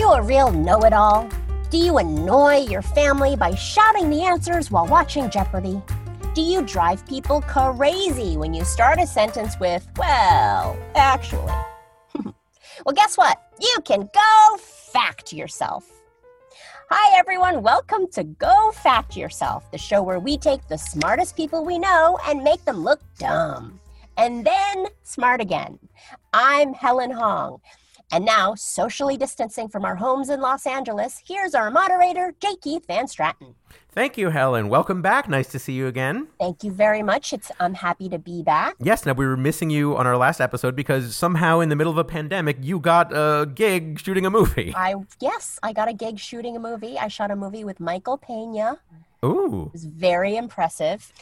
you a real know it all? Do you annoy your family by shouting the answers while watching Jeopardy? Do you drive people crazy when you start a sentence with, well, actually? well, guess what? You can go fact yourself. Hi, everyone. Welcome to Go Fact Yourself, the show where we take the smartest people we know and make them look dumb. And then smart again. I'm Helen Hong. And now, socially distancing from our homes in Los Angeles, here's our moderator, J. Keith Van Straaten. Thank you, Helen. Welcome back. Nice to see you again. Thank you very much. It's I'm happy to be back. Yes, now we were missing you on our last episode because somehow in the middle of a pandemic you got a gig shooting a movie. I yes, I got a gig shooting a movie. I shot a movie with Michael Pena. Ooh. It was very impressive.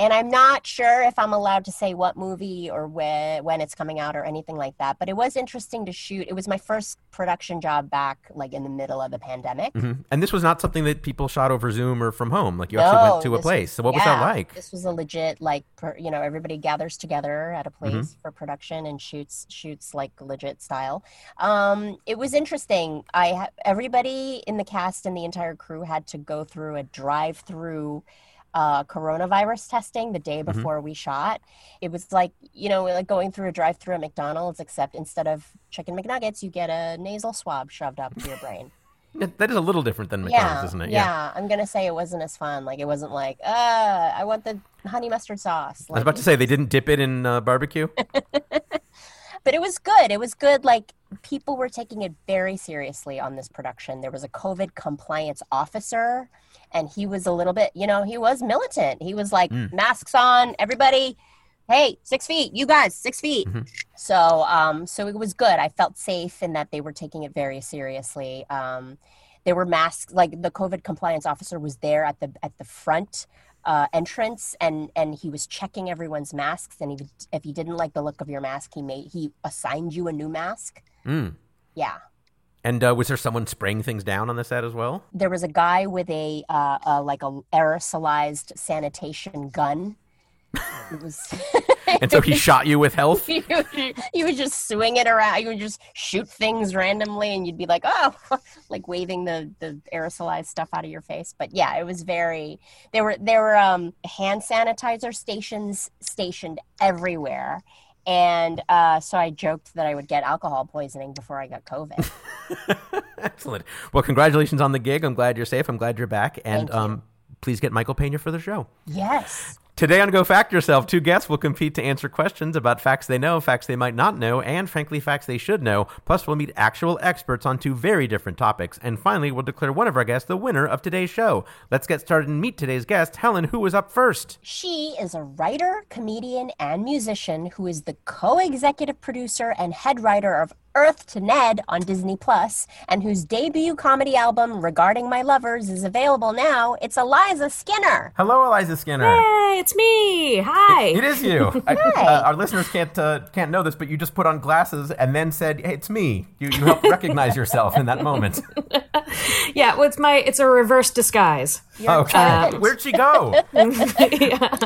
And I'm not sure if I'm allowed to say what movie or when when it's coming out or anything like that. But it was interesting to shoot. It was my first production job back, like in the middle of the pandemic. Mm-hmm. And this was not something that people shot over Zoom or from home. Like you actually went to a place. was- so what was that like? This was a legit like per, you know everybody gathers together at a place Mm-hmm. for production and shoots shoots like legit style. Um, it was interesting. I ha- everybody in the cast and the entire crew had to go through a drive through. Uh, coronavirus testing the day Mm-hmm. before we shot. It was like, you know, like going through a drive through at McDonald's, except instead of chicken McNuggets, you get a nasal swab shoved up to your brain. That- is a little different than McDonald's, isn't it? Yeah, I'm gonna say it wasn't as fun. Like it wasn't like, uh, I want the honey mustard sauce. I was about to say they didn't dip it in uh, barbecue. but it was good. It was good. Like people were taking it very seriously on this production. There was a COVID compliance officer, and he was a little bit, you know, he was militant. He was like, masks on, everybody. Hey, six feet, you guys, six feet. So, um, so it was good. I felt safe in that they were taking it very seriously. Um, there were masks, like the COVID compliance officer was there at the at the front uh, entrance, and and he was checking everyone's masks. And if if he didn't like the look of your mask, he made he assigned you a new mask. Mm. Yeah, And uh, was there someone spraying things down on the set as well? there was a guy with a uh, uh, like a aerosolized sanitation gun. It was. And so he shot you with health? you, would- you would just swing it around. You would just shoot things randomly, and you'd be like, "Oh," like waving the the aerosolized stuff out of your face. But yeah, it was very. There were there were um, hand sanitizer stations stationed everywhere, and uh, so I joked that I would get alcohol poisoning before I got COVID. Excellent. Well, congratulations on the gig. I'm glad you're safe. I'm glad you're back. And you. um, please get Michael Pena for the show. yes. Today on Go Fact Yourself, two guests will compete to answer questions about facts they know, facts they might not know, and frankly, facts they should know. Plus, we'll meet actual experts on two very different topics. And finally, we'll declare one of our guests the winner of today's show. Let's get started and meet today's guest, Helen, who was up first. She is a writer, comedian, and musician who is the co-executive producer and head writer of Earth to Ned on Disney Plus, and whose debut comedy album Regarding My Lovers is available now. It's Eliza Skinner. Hello, Eliza Skinner. Hey, it's me. Hi. It is you. I- Hi. uh, our listeners can't uh, can't know this, but you just put on glasses and then said, "Hey, it's me." You you helped recognize yourself in that moment. Yeah, well, it's my it's a reverse disguise. Okay, where'd she go? yeah.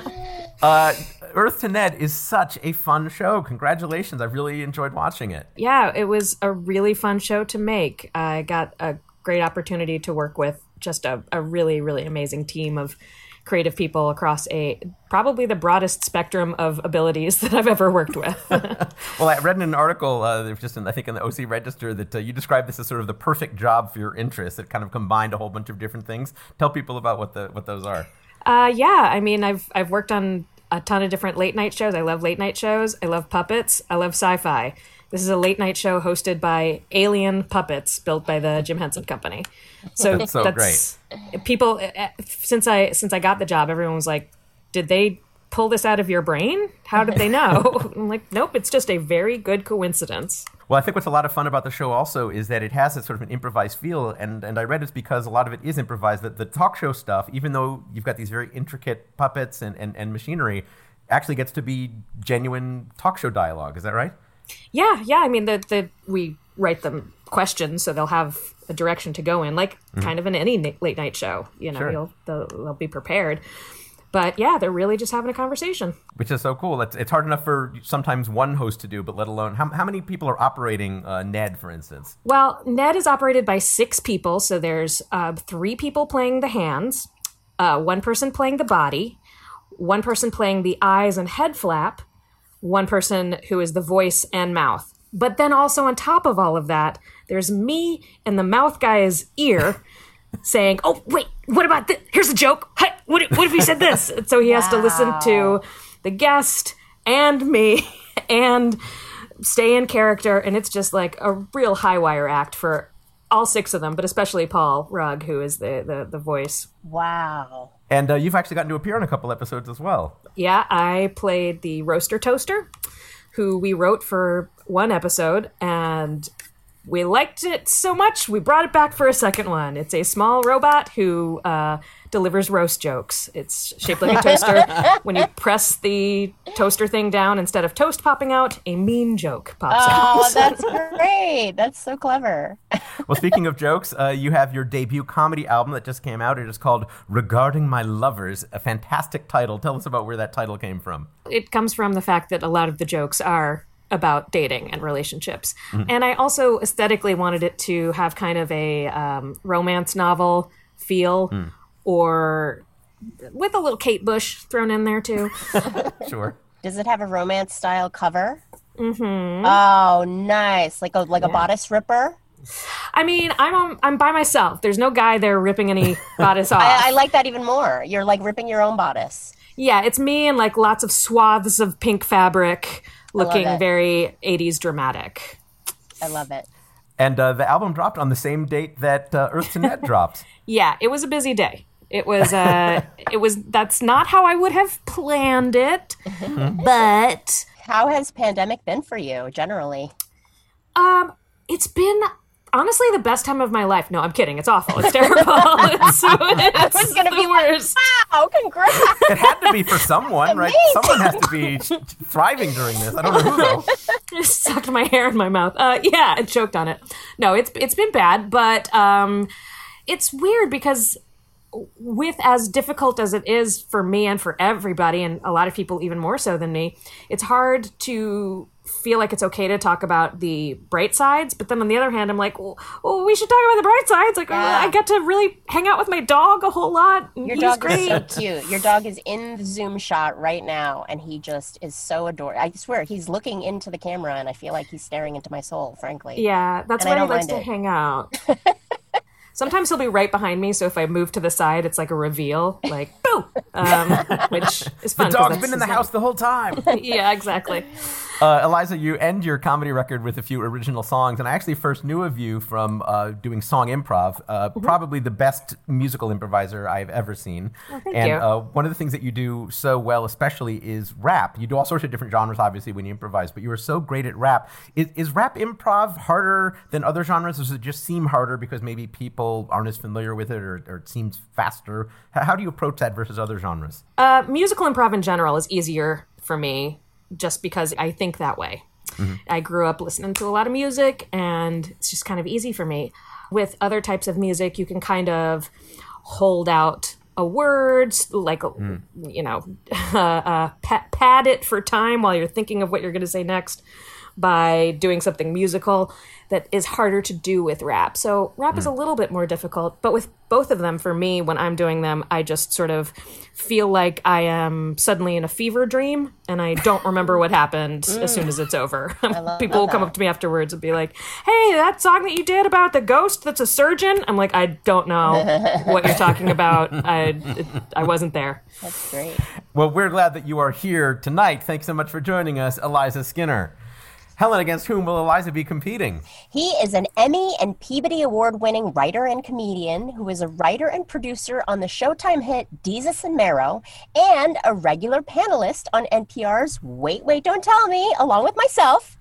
Uh, Earth to Ned is such a fun show. Congratulations! I really enjoyed watching it. Yeah, it was a really fun show to make. I got a great opportunity to work with just a, a really really amazing team of creative people across a probably the broadest spectrum of abilities that I've ever worked with. Well, I read in an article, uh, just in, I think in the OC Register, that uh, you described this as sort of the perfect job for your interests. It kind of combined a whole bunch of different things. Tell people about what the what those are. Uh, yeah, I mean, I've I've worked on a ton of different late night shows. I love late night shows. I love puppets. I love sci-fi. This is a late night show hosted by alien puppets built by the Jim Henson Company. So That's so People, uh, since I since I got the job, everyone was like, "Did they pull this out of your brain? How did they know?" I'm like, "Nope, it's just a very good coincidence." Well, I think what's a lot of fun about the show also is that it has a sort of an improvised feel, and, and I read it's because a lot of it is improvised. That the talk show stuff, even though you've got these very intricate puppets and, and, and machinery, actually gets to be genuine talk show dialogue. Is that right? Yeah, yeah. I mean, the the we write them questions so they'll have a direction to go in, like mm-hmm. kind of in any late night show. You know, Sure. you'll they'll, they'll be prepared. But yeah, they're really just having a conversation. Which is so cool. It's, it's hard enough for sometimes one host to do, but let alone how, how many people are operating uh, Ned, for instance? Well, Ned is operated by six people. So there's uh, three people playing the hands, uh, one person playing the body, one person playing the eyes and head flap, one person who is the voice and mouth. But then also on top of all of that, there's me and the mouth guy's ear saying, "Oh, wait, what about this? Here's a joke. Hey, what, if- what if he said this?" And so he has to listen to the guest and me and stay in character, and it's just like a real high wire act for all six of them, but especially Paul Rugg, who is the the, the voice. Wow. And uh, you've actually gotten to appear on a couple episodes as well. Yeah, I played the roaster toaster, who we wrote for one episode, and we liked it so much we brought it back for a second one. It's a small robot who uh, delivers roast jokes. It's shaped like a toaster. when you press the toaster thing down, instead of toast popping out, a mean joke pops Oh, out. Oh, that's great. That's so clever. Well, speaking of jokes, uh, you have your debut comedy album that just came out. It is called Regarding My Lovers, a fantastic title. Tell us about where that title came from. it comes from the fact that a lot of the jokes are about dating and relationships. And I also aesthetically wanted it to have kind of a um, romance novel feel or with a little Kate Bush thrown in there too. Sure. Does it have a romance style cover? Mm-hmm. Oh, nice. Like a like a bodice ripper. I mean, I'm on, I'm by myself. There's no guy there ripping any bodice off. I, I like that even more. You're like ripping your own bodice. yeah, it's me and like lots of swaths of pink fabric looking very 80s dramatic. I love it. And uh, the album dropped on the same date that uh, Earth to Ned dropped. Yeah, it was a busy day. It was uh it was that's not how I would have planned it. but How has pandemic been for you generally? um it's been honestly the best time of my life. No, I'm kidding. It's awful. It's terrible. it's, it's gonna the be like, worst. Wow, congrats. It had to be for someone, right? Someone has to be thriving during this. I don't know who, though. just sucked my hair in my mouth. Uh, yeah, I choked on it. No, it's it's been bad, but um, it's weird because with as difficult as it is for me and for everybody, and a lot of people even more so than me, it's hard to feel like it's okay to talk about the bright sides. But then on the other hand, I'm like, well, well we should talk about the bright sides. Like, oh, Yeah. I get to really hang out with my dog a whole lot. Your he's dog great. is so cute. Your dog is in the Zoom shot right now, and he just is so adorable. I swear, he's looking into the camera, and I feel like he's staring into my soul. Frankly, Yeah, that's And I where he likes to it. hang out. Sometimes he'll be right behind me, so if I move to the side, it's like a reveal, like boo, um, which is fun. The dog's been in the house the whole time. yeah, exactly. Uh, Eliza, you end your comedy record with a few original songs, and I actually first knew of you from uh, doing song improv. Uh, Probably the best musical improviser I've ever seen. Mm-hmm. thank and you. Uh, one of the things that you do so well, especially, is rap. You do all sorts of different genres, obviously, when you improvise, but you are so great at rap. Is, is rap improv harder than other genres, or does it just seem harder because maybe people aren't as familiar with it, or, or it seems faster? How, how do you approach that versus other genres? Uh, musical improv in general is easier for me, just because I think that way. I grew up listening to a lot of music, and it's just kind of easy for me. With other types of music, you can kind of hold out a word, like you know, uh, uh, pad it for time while you're thinking of what you're going to say next by doing something musical that is harder to do with rap. So rap is a hmm. little bit more difficult, but with both of them, for me, when I'm doing them, I just sort of feel like I am suddenly in a fever dream and I don't remember what happened as soon as it's over. People will come that. up to me afterwards and be like, "Hey, that song that you did about the ghost that's a surgeon." I'm like, "I don't know what you're talking about. I it, I wasn't there." that's great. Well, we're glad that you are here tonight. Thanks so much for joining us, Eliza Skinner. Helen, against whom will Eliza be competing? He is an Emmy and Peabody Award winning writer and comedian who is a writer and producer on the Showtime hit Desus and Mero and a regular panelist on NPR's Wait, Wait, Don't Tell Me, along with myself.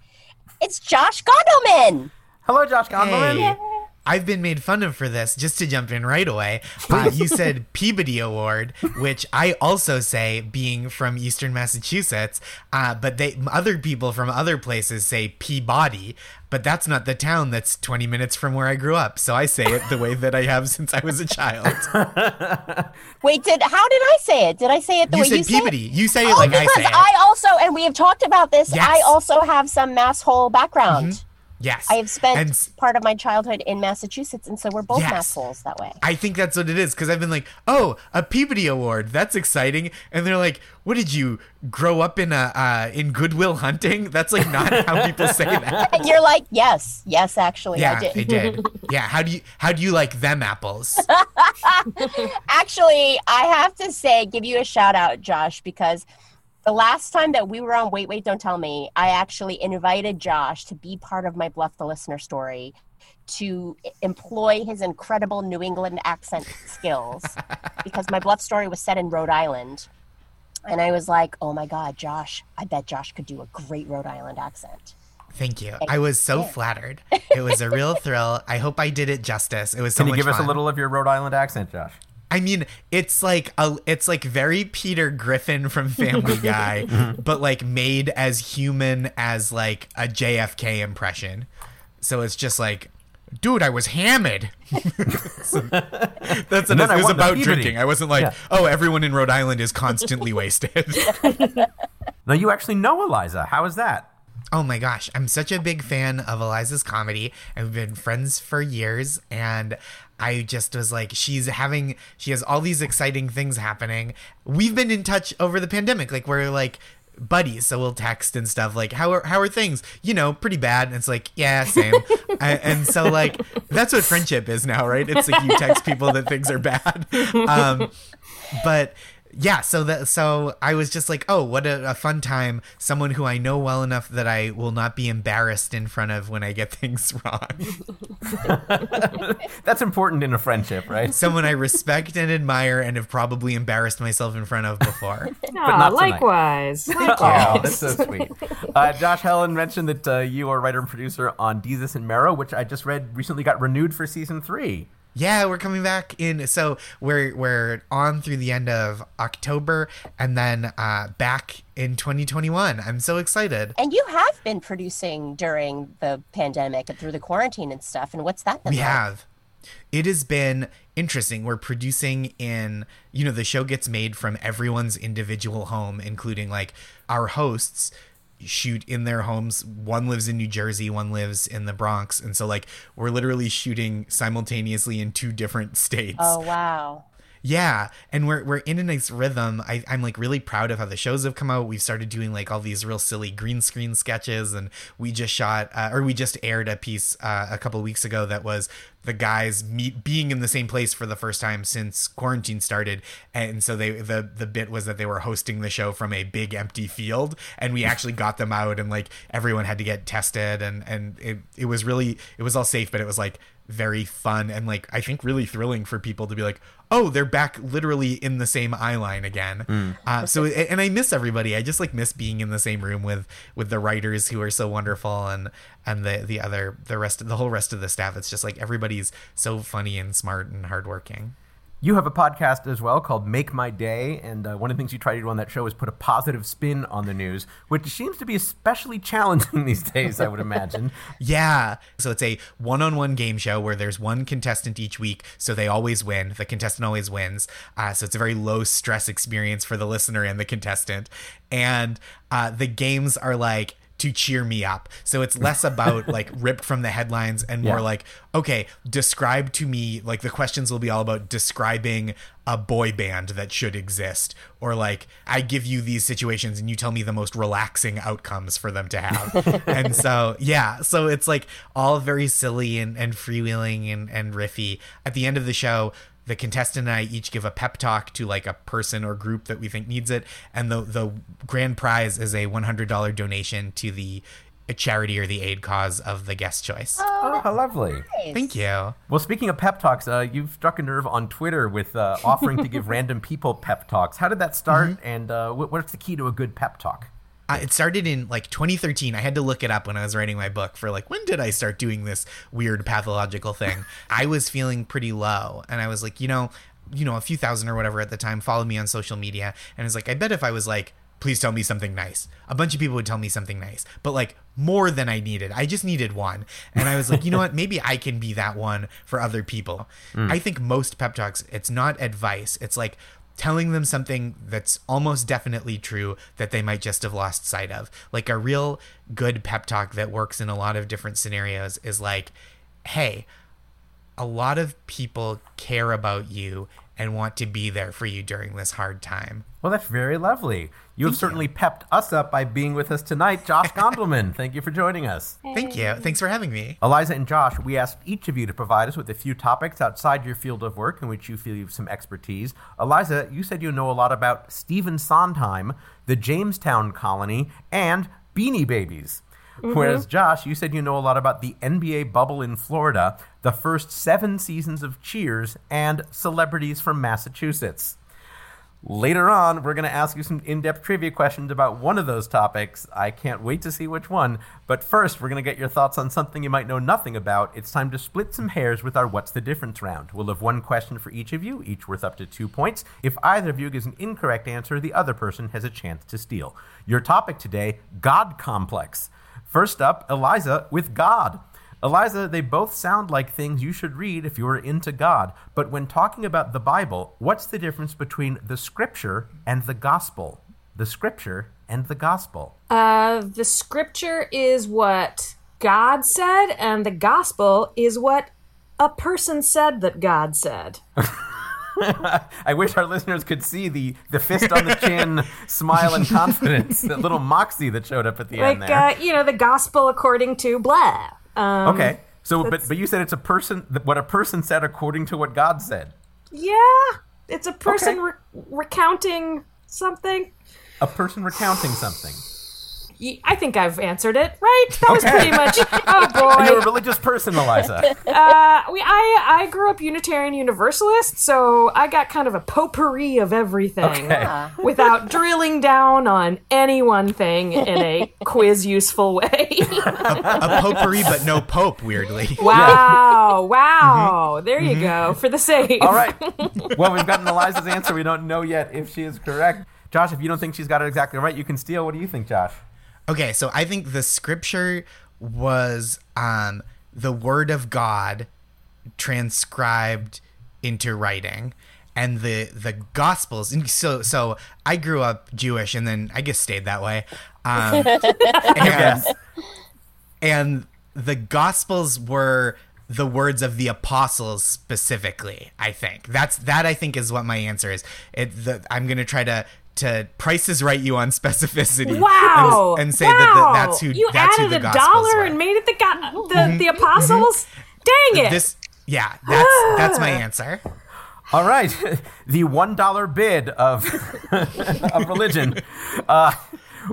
It's Josh Gondelman. Hello, Josh Gondelman. Hey. I've been made fun of for this. Just to jump in right away, uh, you said Peabody Award, which I also say, being from Eastern Massachusetts, uh, but they other people from other places say Peabody, but that's not the town that's 20 minutes from where I grew up. So I say it the way that I have since I was a child. Wait, did how did I say it? Did I say it the You way said you say it? Peabody. You say it Oh, like I because say it. I also, and we have talked about this. Yes. I also have some mass hole background. Yes. I have spent And part of my childhood in Massachusetts, and so we're both Yes. mass holes that way. I think that's what it is because I've been like, oh, a Peabody Award, that's exciting, and they're like, what did you grow up in a uh, in Goodwill Hunting? That's like not how people say that. And you're like, yes, yes, actually, Yeah, I did. I did. Yeah, how do you how do you like them apples? Actually, I have to say, give you a shout out, Josh, because the last time that we were on Wait, Wait, Don't Tell Me, I actually invited Josh to be part of my Bluff the Listener story to employ his incredible New England accent skills because my Bluff story was set in Rhode Island. And I was like, oh my God, Josh, I bet Josh could do a great Rhode Island accent. Thank you. I was so flattered. It was a real thrill. I hope I did it justice. It was so Can you much give us a little of your Rhode Island accent, Josh? I mean, it's like a, it's like very Peter Griffin from Family Guy, mm-hmm. but like made as human as like a JFK impression. So it's just like, dude, I was hammered. So that's And it. It was about drinking. I wasn't like, Yeah. oh, everyone in Rhode Island is constantly wasted. Now you actually know Eliza. How is that? Oh my gosh, I'm such a big fan of Eliza's comedy. and We've been friends for years and I just was like she's having she has all these exciting things happening. We've been in touch over the pandemic. Like we're like buddies so we'll text and stuff like how are how are things? You know pretty bad. And it's like yeah same. And, and so like that's what friendship is now right? It's like you text people that things are bad. Um but yeah so that so i was just like oh what a, a fun time someone who i know well enough that i will not be embarrassed in front of when i get things wrong That's important in a friendship, right? someone i respect and admire and have probably embarrassed myself in front of before Aw, not tonight. likewise. Oh, that's so sweet. Uh, Josh Helen mentioned that uh, you are writer and producer on Desus and Mero, which I just read recently got renewed for season three. Yeah we're coming back in so we're we're on through the end of october and then uh back in 2021 i'm so excited And you have been producing during the pandemic and through the quarantine and stuff. And what's that been We like? have. It has been interesting. We're producing in, you know, the show gets made from everyone's individual home, including like our hosts shoot in their homes. One lives in New Jersey, one lives in the Bronx. And so, like, we're literally shooting simultaneously in two different states. Oh, wow. Yeah, and we're we're in a nice rhythm. I, I'm like really proud of how the shows have come out. We've started doing like all these real silly green screen sketches, and we just shot uh, or we just aired a piece uh, a couple weeks ago that was the guys meet being in the same place for the first time since quarantine started, and so they the the bit was that they were hosting the show from a big empty field, and we actually got them out, and like everyone had to get tested, and and it it was really it was all safe, but it was like very fun and like I think really thrilling for people to be like, oh, they're back literally in the same eye line again. Uh, so and I miss everybody. I just like miss being in the same room with with the writers who are so wonderful and and the the other the rest of the whole rest of the staff. It's just like everybody's so funny and smart and hardworking. You have a podcast as well called Make My Day, and uh, one of the things you try to do on that show is put a positive spin on the news, which seems to be especially challenging these days, I would imagine. Yeah. So it's a one on one game show where there's one contestant each week. So they always win. The contestant always wins. Uh, so it's a very low stress experience for the listener and the contestant. And uh, the games are like, to cheer me up. So it's less about like ripped from the headlines and more Yeah. like, okay, describe to me, like the questions will be all about describing a boy band that should exist. Or like, I give you these situations and you tell me the most relaxing outcomes for them to have. and so, yeah, so it's like all very silly and, and freewheeling and, and riffy. At the end of the show, the contestant and I each give a pep talk to like a person or group that we think needs it, and the the grand prize is a one hundred dollar donation to the charity or the aid cause of the guest choice. Oh, how lovely. Nice. Thank you. Well, speaking of pep talks, uh, you've struck a nerve on Twitter with uh, offering to give random people pep talks. How did that start, and uh, what's the key to a good pep talk? Uh, it started in like 2013. I had to look it up when I was writing my book for like when did I start doing this weird pathological thing? I was feeling pretty low, and I was like, you know, you know, a few thousand or whatever at the time followed me on social media, and it's like, I bet if I was like, please tell me something nice, a bunch of people would tell me something nice, but like more than I needed. I just needed one, and I was like, you know what? Maybe I can be that one for other people. I think most pep talks, it's not advice. It's like telling them something that's almost definitely true that they might just have lost sight of. Like a real good pep talk that works in a lot of different scenarios is like, hey, a lot of people care about you and want to be there for you during this hard time. Well, that's very lovely. You have certainly pepped us up by being with us tonight, Josh Gondelman. Thank you for joining us. Thank you. Thanks for having me. Eliza and Josh, we asked each of you to provide us with a few topics outside your field of work in which you feel you have some expertise. Eliza, you said you know a lot about Stephen Sondheim, the Jamestown colony, and Beanie Babies. Mm-hmm. Whereas Josh, you said you know a lot about the NBA bubble in Florida, the first seven seasons of Cheers, and celebrities from Massachusetts. Later on, we're going to ask you some in depth trivia questions about one of those topics. I can't wait to see which one. But first, we're going to get your thoughts on something you might know nothing about. It's time to split some hairs with our What's the Difference round. We'll have one question for each of you, each worth up to two points. If either of you gives an incorrect answer, the other person has a chance to steal. Your topic today God complex. First up, Eliza with God. Eliza, they both sound like things you should read if you are into God. But when talking about the Bible, what's the difference between the scripture and the gospel? The scripture and the gospel. Uh, the scripture is what God said, and the gospel is what a person said that God said. I wish our listeners could see the, the fist on the chin smile and confidence, that little moxie that showed up at the end Like, there. uh, you know, the gospel according to blah. Um, okay. So, but, but you said it's a person, what a person said according to what God said. Yeah, it's a person Okay. re- recounting something. A person recounting something. Y- I think I've answered it, right? That was Okay. pretty much. Oh boy, You're a religious person, Eliza. Uh, we, I I grew up Unitarian Universalist, so I got kind of a potpourri of everything, Okay. without drilling down on any one thing in a quiz useful way. A potpourri, but no pope, weirdly. wow! Wow! There you go for the save. All right. Well, we've gotten Eliza's answer. We don't know yet if she is correct. Josh, if you don't think she's got it exactly right, you can steal. What do you think, Josh? Okay, so I think the scripture was um, the word of God transcribed into writing, and the the gospels. And so so I grew up Jewish, and then I guess stayed that way. Um, and, and the gospels were the words of the apostles specifically i think that's that i think is what my answer is it the, i'm gonna try to to price is right you on specificity Wow! and, and say wow. that the, that's who you that's added who the a dollar were. and made it the go- the, the apostles. Dang it! this yeah that's that's my answer All right. the $1 bid of, of religion. Uh,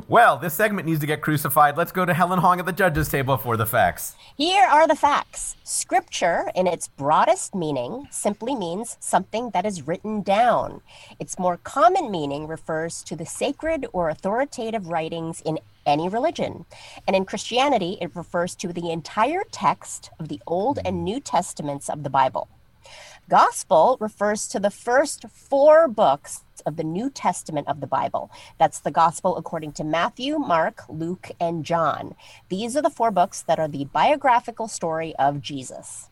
well, this segment needs to get crucified. Let's go to Helen Hong at the judges' table for the facts. Here are the facts. Scripture, in its broadest meaning, simply means something that is written down. Its more common meaning refers to the sacred or authoritative writings in any religion. And in Christianity, it refers to the entire text of the Old and New Testaments of the Bible. Gospel refers to the first four books of the New Testament of the Bible. That's the Gospel according to Matthew, Mark, Luke, and John. These are the four books that are the biographical story of Jesus.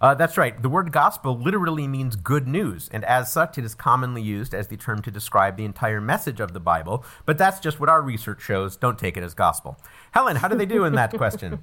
Uh, that's right. The word gospel literally means good news, and as such, it is commonly used as the term to describe the entire message of the Bible. But that's just what our research shows. Don't take it as gospel. Helen, how do they do in that question?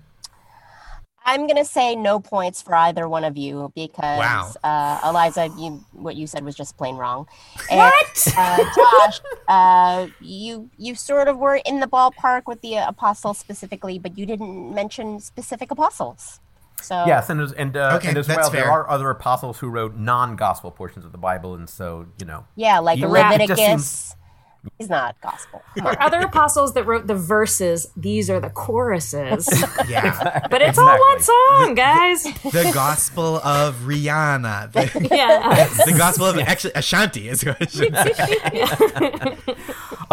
I'm going to say no points for either one of you because Wow. uh, Eliza, you what you said was just plain wrong. And, Uh, Josh, uh, you you sort of were in the ballpark with the apostles specifically, but you didn't mention specific apostles. So Yes, and as, and, uh, Okay, and as that's well, there are other apostles who wrote non-gospel portions of the Bible, and so you know. yeah, like You- it just Leviticus is not gospel. Come on. Other apostles that wrote the verses, these are the choruses. yeah But it's all one song, guys. the gospel of rihanna the, Yeah. the gospel of actually ashanti is what it should say.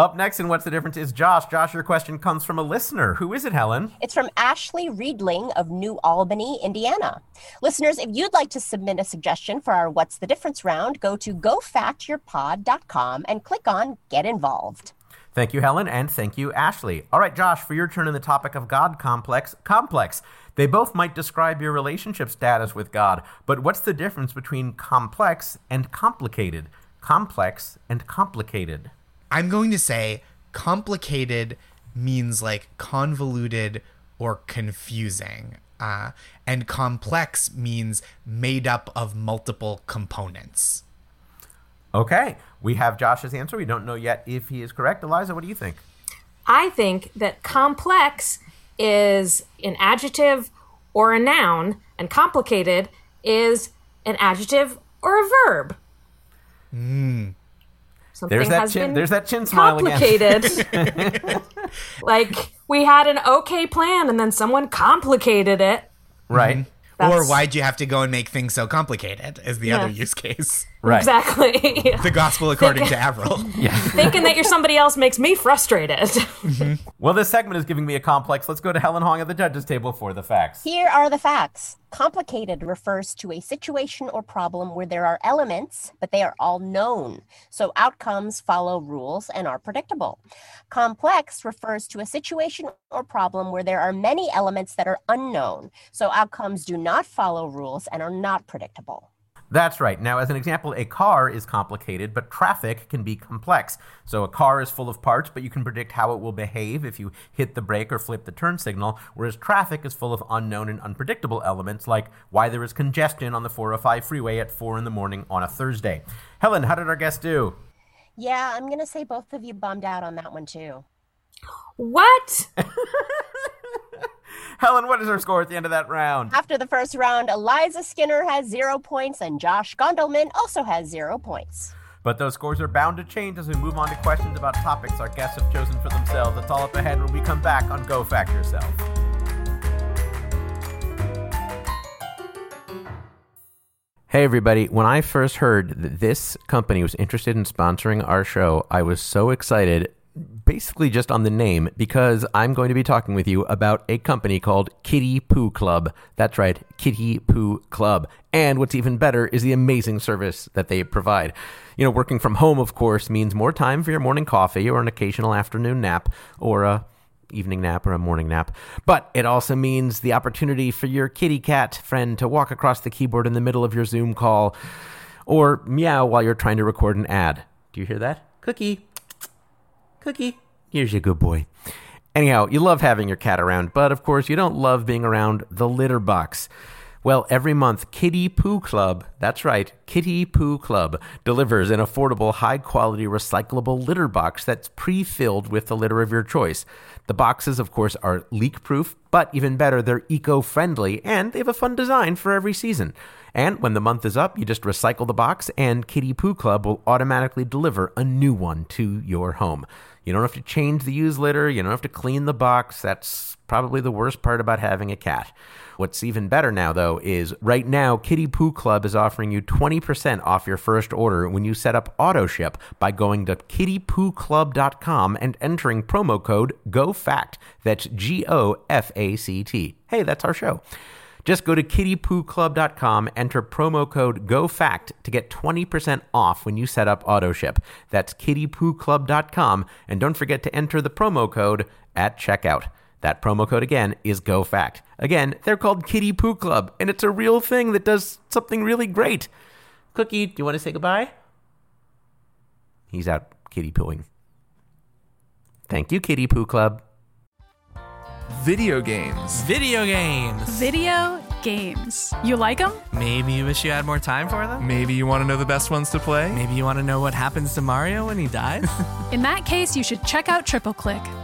Up next in What's the Difference is Josh. Josh, your question comes from a listener. Who is it, Helen? It's from Ashley Reedling of New Albany, Indiana. Listeners, if you'd like to submit a suggestion for our What's the Difference round, go to gofactyourpod.com and click on Get Involved. Thank you, Helen, and thank you, Ashley. All right, Josh, for your turn in the topic of God complex, complex. They both might describe your relationship status with God, but what's the difference between complex and complicated? Complex and complicated. I'm going to say complicated means like convoluted or confusing. Uh, and complex means made up of multiple components. Okay, we have Josh's answer. We don't know yet if he is correct. Eliza, what do you think? I think that complex is an adjective or a noun, and complicated is an adjective or a verb. Mm. Something There's that has chin. been There's that chin smile again. complicated. like we had an okay plan, and then someone complicated it. Right. Or why'd you have to go and make things so complicated? Is the other use case. Right. Exactly. The gospel according to Avril. yeah. Thinking that you're somebody else makes me frustrated. Mm-hmm. Well, this segment is giving me a complex. Let's go to Helen Hong at the judges' table for the facts. Here are the facts. Complicated refers to a situation or problem where there are elements, but they are all known. So outcomes follow rules and are predictable. Complex refers to a situation or problem where there are many elements that are unknown. So outcomes do not follow rules and are not predictable. That's right. Now, as an example, a car is complicated, but traffic can be complex. So a car is full of parts, but you can predict how it will behave if you hit the brake or flip the turn signal, whereas traffic is full of unknown and unpredictable elements, like why there is congestion on the 405 freeway at 4 in the morning on a Thursday. Helen, how did our guest do? Yeah, I'm going to say both of you bummed out on that one too. what? Helen, what is her score at the end of that round? After the first round, Eliza Skinner has zero points and Josh Gondelman also has zero points. But those scores are bound to change as we move on to questions about topics our guests have chosen for themselves. That's all up ahead when we come back on Go Fact Yourself. Hey, everybody. When I first heard that this company was interested in sponsoring our show, I was so excited, basically just on the name, because I'm going to be talking with you about a company called Kitty Poo Club. That's right, Kitty Poo Club. And what's even better is the amazing service that they provide. You know, working from home, of course, means more time for your morning coffee or an occasional afternoon nap or a evening nap or a morning nap. But it also means the opportunity for your kitty cat friend to walk across the keyboard in the middle of your Zoom call or meow while you're trying to record an ad. Do you hear that? Cookie. Cookie. Here's your good boy. Anyhow, you love having your cat around, but of course, you don't love being around the litter box. Well, every month, Kitty Poo Club, that's right, Kitty Poo Club, delivers an affordable, high quality, recyclable litter box that's pre filled with the litter of your choice. The boxes, of course, are leak proof, but even better, they're eco friendly and they have a fun design for every season. And when the month is up, you just recycle the box, and Kitty Poo Club will automatically deliver a new one to your home. You don't have to change the used litter, you don't have to clean the box. That's probably the worst part about having a cat. What's even better now, though, is right now, Kitty Poo Club is offering you 20% off your first order when you set up auto ship by going to kittypooclub.com and entering promo code GOFACT. That's G O F A C T. Hey, that's our show. Just go to kittypooclub.com, enter promo code GOFACT to get 20% off when you set up auto ship. That's kittypooclub.com, and don't forget to enter the promo code at checkout. That promo code again is GoFact. Again, they're called Kitty Poo Club, and it's a real thing that does something really great. Cookie, do you want to say goodbye? He's out kitty pooing. Thank you, Kitty Poo Club. Video games. Video games. Video games. You like them? Maybe you wish you had more time for them. Maybe you want to know the best ones to play? Maybe you want to know what happens to Mario when he dies. In that case, you should check out Triple Click.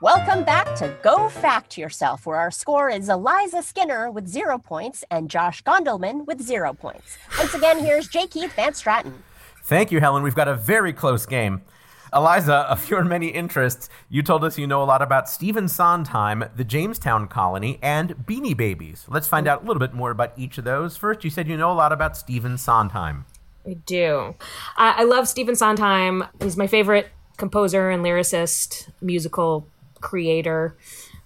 Welcome back to Go Fact Yourself, where our score is Eliza Skinner with zero points and Josh Gondelman with zero points. Once again, here's J. Keith Van Straaten. Thank you, Helen. We've got a very close game. Eliza, of your many interests, you told us you know a lot about Stephen Sondheim, the Jamestown Colony, and Beanie Babies. Let's find out a little bit more about each of those. First, you said you know a lot about Stephen Sondheim. I do. I, I love Stephen Sondheim. He's my favorite composer and lyricist, musical creator.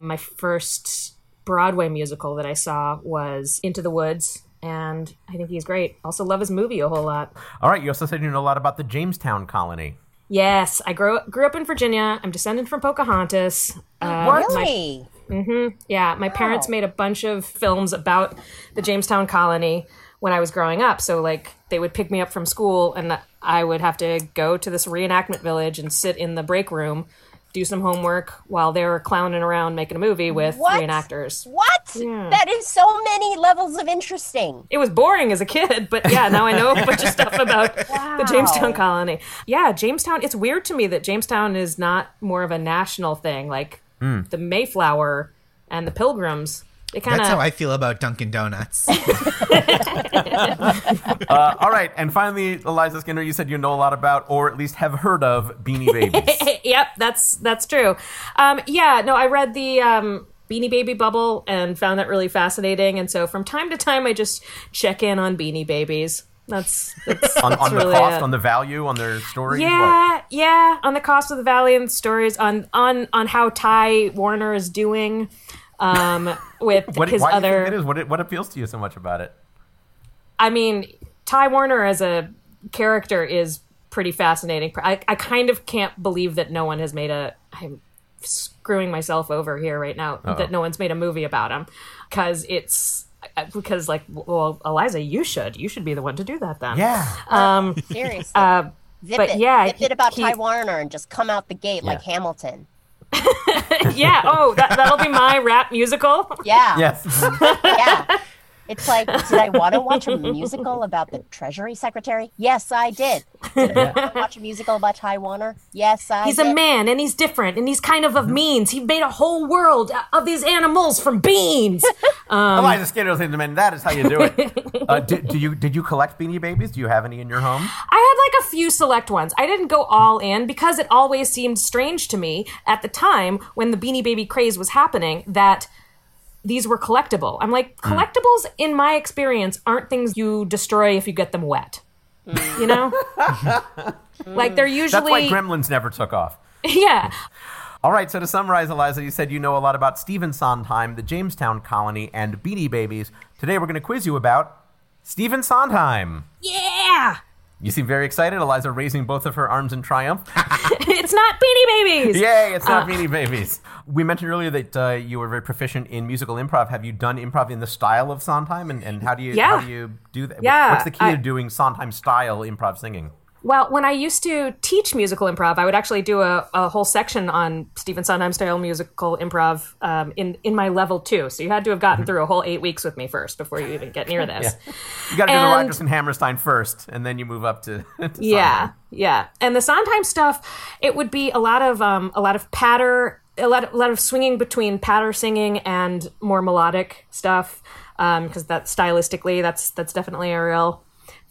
My first Broadway musical that I saw was Into the Woods, and I think he's great. Also, love his movie a whole lot. All right, you also said you know a lot about the Jamestown Colony. Yes, I grew grew up in Virginia. I'm descended from Pocahontas. Uh, What? my- Really? yeah, my parents made a bunch of films about the Jamestown colony when I was growing up. So like they would pick me up from school and I would have to go to this reenactment village and sit in the break room, do some homework while they were clowning around making a movie with What? reenactors. What? That is so many levels of interesting. It was boring as a kid, but yeah, now I know a bunch of stuff about the Jamestown colony. Yeah, Jamestown, it's weird to me that Jamestown is not more of a national thing like hmm. the Mayflower and the Pilgrims. They kind That's how I feel about Dunkin' Donuts. Uh, all right, and finally, Eliza Skinner, you said you know a lot about, or at least have heard of, Beanie Babies. yep, that's that's true. Um, yeah, no, I read the um, Beanie Baby Bubble and found that really fascinating. And so from time to time, I just check in on Beanie Babies. That's that's, on that's on the cost, it. on the value, on their stories. What? yeah, yeah, on the cost of the value and stories on on on how Ty Warner is doing um, with What, his why do you other. think it is? What, what appeals to you so much about it? I mean, Ty Warner as a character is pretty fascinating. I, I kind of can't believe that no one has made a. I'm screwing myself over here right now that no one's made a movie about him because it's because like well Eliza you should you should be the one to do that then Yeah. Seriously. Zip Uh, but it. yeah, Zip it about he- Ty Warner and just come out the gate like Hamilton. yeah oh that, that'll be my rap musical Yeah. yes. Yeah. It's like, did I want to watch a musical about the Treasury Secretary? Yes, I did. Did I want to watch a musical about Ty Warner? Yes, I he's did. a man and he's different and he's kind of of means he made a whole world of these animals from beans Eliza Skinner, ladies and gentlemen, that is how you do it. Uh, do, do you did you collect Beanie Babies? Do you have any in your home? I had like a few select ones. I didn't go all in because it always seemed strange to me at the time when the Beanie Baby craze was happening that these were collectible. I'm like, Hmm. collectibles, in my experience, aren't things you destroy if you get them wet. You know? like they're usually. That's why. Gremlins never took off. yeah. All right, so to summarize, Eliza, you said you know a lot about Stephen Sondheim, the Jamestown Colony, and Beanie Babies. Today we're going to quiz you about Stephen Sondheim. Yeah! You seem very excited, Eliza, raising both of her arms in triumph. it's not Beanie Babies! Yay, it's not Beanie Babies. We mentioned earlier that uh, you were very proficient in musical improv. Have you done improv in the style of Sondheim, and, and how do you Yeah. how do you do that? Yeah, What's the key I- to doing Sondheim style improv singing? Well, when I used to teach musical improv, I would actually do a, a whole section on Stephen Sondheim style musical improv um, in in my level two. So you had to have gotten through a whole eight weeks with me first before you even get near this. You got to do the Rodgers and Hammerstein first, and then you move up to, to Yeah, yeah. And the Sondheim stuff, it would be a lot of um, a lot of patter, a lot, a lot of swinging between patter singing and more melodic stuff, because that stylistically, that's that's definitely a real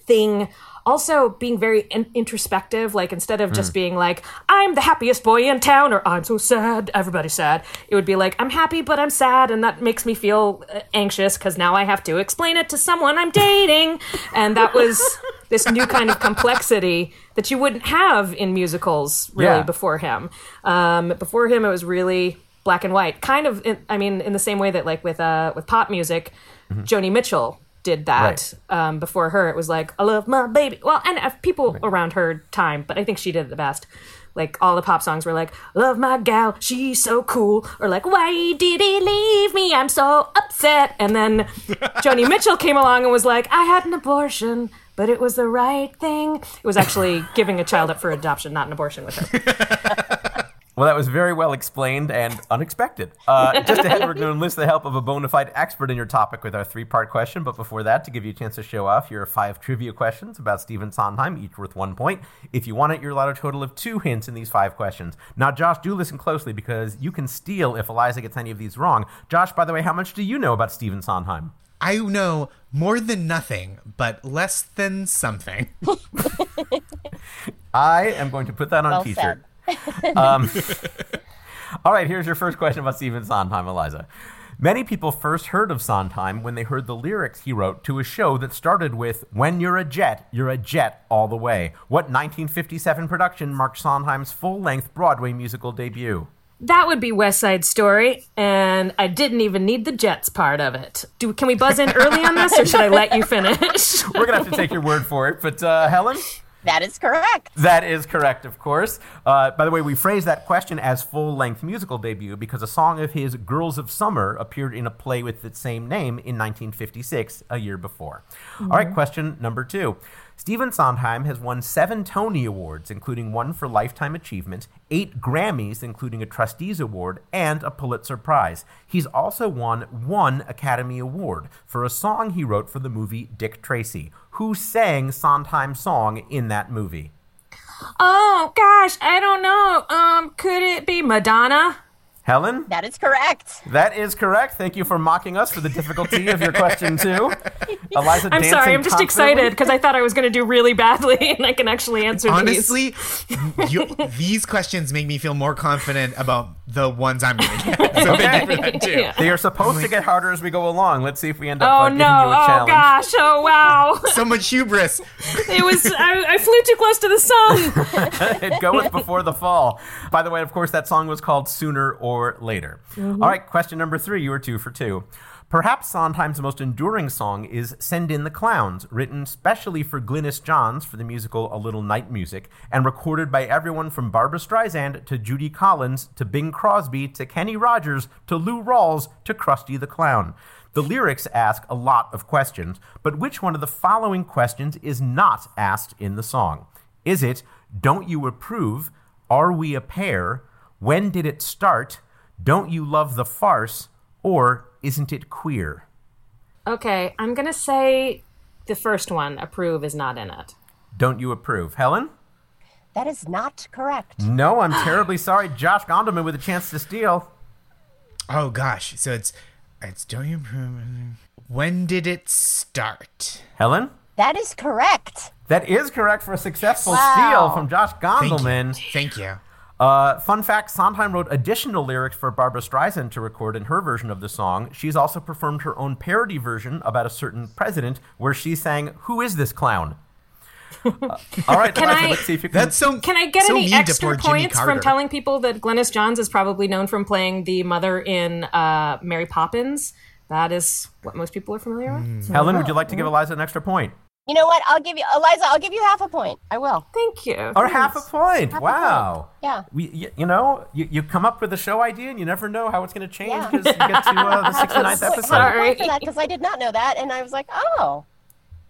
thing. Also, being very in- introspective, like instead of just being like, I'm the happiest boy in town, or I'm so sad, everybody's sad, it would be like, I'm happy, but I'm sad, and that makes me feel uh, anxious because now I have to explain it to someone I'm dating. And that was this new kind of complexity that you wouldn't have in musicals really Yeah. before him. Um, before him, it was really black and white, kind of. In, I mean, in the same way that like with uh, with pop music, Joni Mitchell did that um, before her. It was like, I love my baby. Well, and uh, people around her time, but I think she did it the best. Like all the pop songs were like, love my gal, she's so cool. Or like, why did he leave me? I'm so upset. And then Joni Mitchell came along and was like, I had an abortion. But it was the right thing. It was actually giving a child up for adoption, not an abortion with her. Well, that was very well explained and unexpected. Uh, just ahead, we're going to enlist the help of a bona fide expert in your topic with our three part question. But before that, to give you a chance to show off, your five trivia questions about Stephen Sondheim, each worth one point. If you want it, you're allowed a total of two hints in these five questions. Now, Josh, do listen closely because you can steal if Eliza gets any of these wrong. Josh, by the way, how much do you know about Stephen Sondheim? I know more than nothing, but less than something. I am going to put that on Well a t shirt. Um, all right, here's your first question about Stephen Sondheim, Eliza. Many people first heard of Sondheim when they heard the lyrics he wrote to a show that started with When you're a jet, you're a jet all the way. What 1957 production marked Sondheim's full length Broadway musical debut? That would be West Side Story, and I didn't even need the Jets part of it. Do can we buzz in early on this, or should I let you finish? We're going to have to take your word for it, but uh, Helen? That is correct. That is correct, of course. Uh, by the way, we phrased that question as full length musical debut because a song of his, Girls of Summer, appeared in a play with the same name in 1956, a year before. All right, question number two. Stephen Sondheim has won seven Tony Awards, including one for Lifetime Achievement, eight Grammys, including a Trustees Award, and a Pulitzer Prize. He's also won one Academy Award for a song he wrote for the movie Dick Tracy. Who sang Sondheim's song in that movie? oh gosh, I don't know. Um, could it be Madonna? Helen? That is correct. That is correct. Thank you for mocking us for the difficulty of your question, too. Eliza I'm dancing sorry, I'm just confidently. excited because I thought I was going to do really badly, and I can actually answer these. Honestly, you, these questions make me feel more confident about the ones I'm going to get. So thank you for that too. Yeah. They are supposed to get harder as we go along. Let's see if we end up uh, Oh giving no! you a Oh challenge. gosh! Oh wow! So much hubris. It was I, I flew too close to the sun. it goeth before the fall. By the way, of course, that song was called Sooner or Later. Mm-hmm. All right, question number three. You were two for two. Perhaps Sondheim's most enduring song is Send in the Clowns, written specially for Glynis Johns for the musical A Little Night Music, and recorded by everyone from Barbra Streisand to Judy Collins to Bing Crosby to Kenny Rogers to Lou Rawls to Krusty the Clown. The lyrics ask a lot of questions, but which one of the following questions is not asked in the song? Is it, Don't you approve? Are we a pair? When did it start? Don't you love the farce? Or isn't it queer? okay, I'm gonna say the first one. Approve is not in it. Don't you approve? Helen? That is not correct. No, I'm terribly sorry. Josh Gondelman with a chance to steal. Oh gosh. So it's it's don't you approve? when did it start? Helen? That is correct. That is correct for a successful Wow. steal from Josh Thank Gondelman. you. Thank you. Uh, fun fact Sondheim wrote additional lyrics for Barbra Streisand to record in her version of the song. She's also performed her own parody version about a certain president where she sang, Who is this clown? Uh, all right, Can Eliza, I- let's see if you can. That's so. Can I get so any extra points from telling people that Glynis Johns is probably known from playing the mother in uh, Mary Poppins? That is what most people are familiar with. Helen, would you like to give Eliza an extra point? You know what? I'll give you, Eliza, I'll give you half a point. I will. Thank you. Or half a point. Half a wow. point. Yeah. We, you, you know, you, you come up with a show idea and you never know how it's going to change Yeah. because you get to uh, the 69th episode. Sorry. Because I did not know that, and I was like, oh.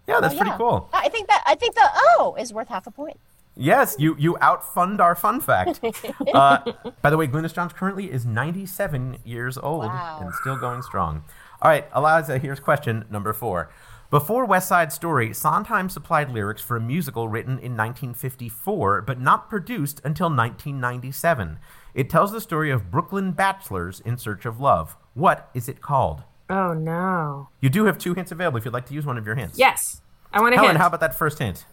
Yeah, that's well, pretty yeah. cool. I think that I think the oh is worth half a point. Yes, you you outfund our fun fact. uh, by the way, Glynis Johns currently is 97 years old Wow. and still going strong. All right, Eliza, here's question number four. Before West Side Story, Sondheim supplied lyrics for a musical written in 1954, but not produced until 1997. It tells the story of Brooklyn bachelors in search of love. What is it called? Oh no. You do have two hints available if you'd like to use one of your hints. Yes, I want to Helen, hint. how about that first hint?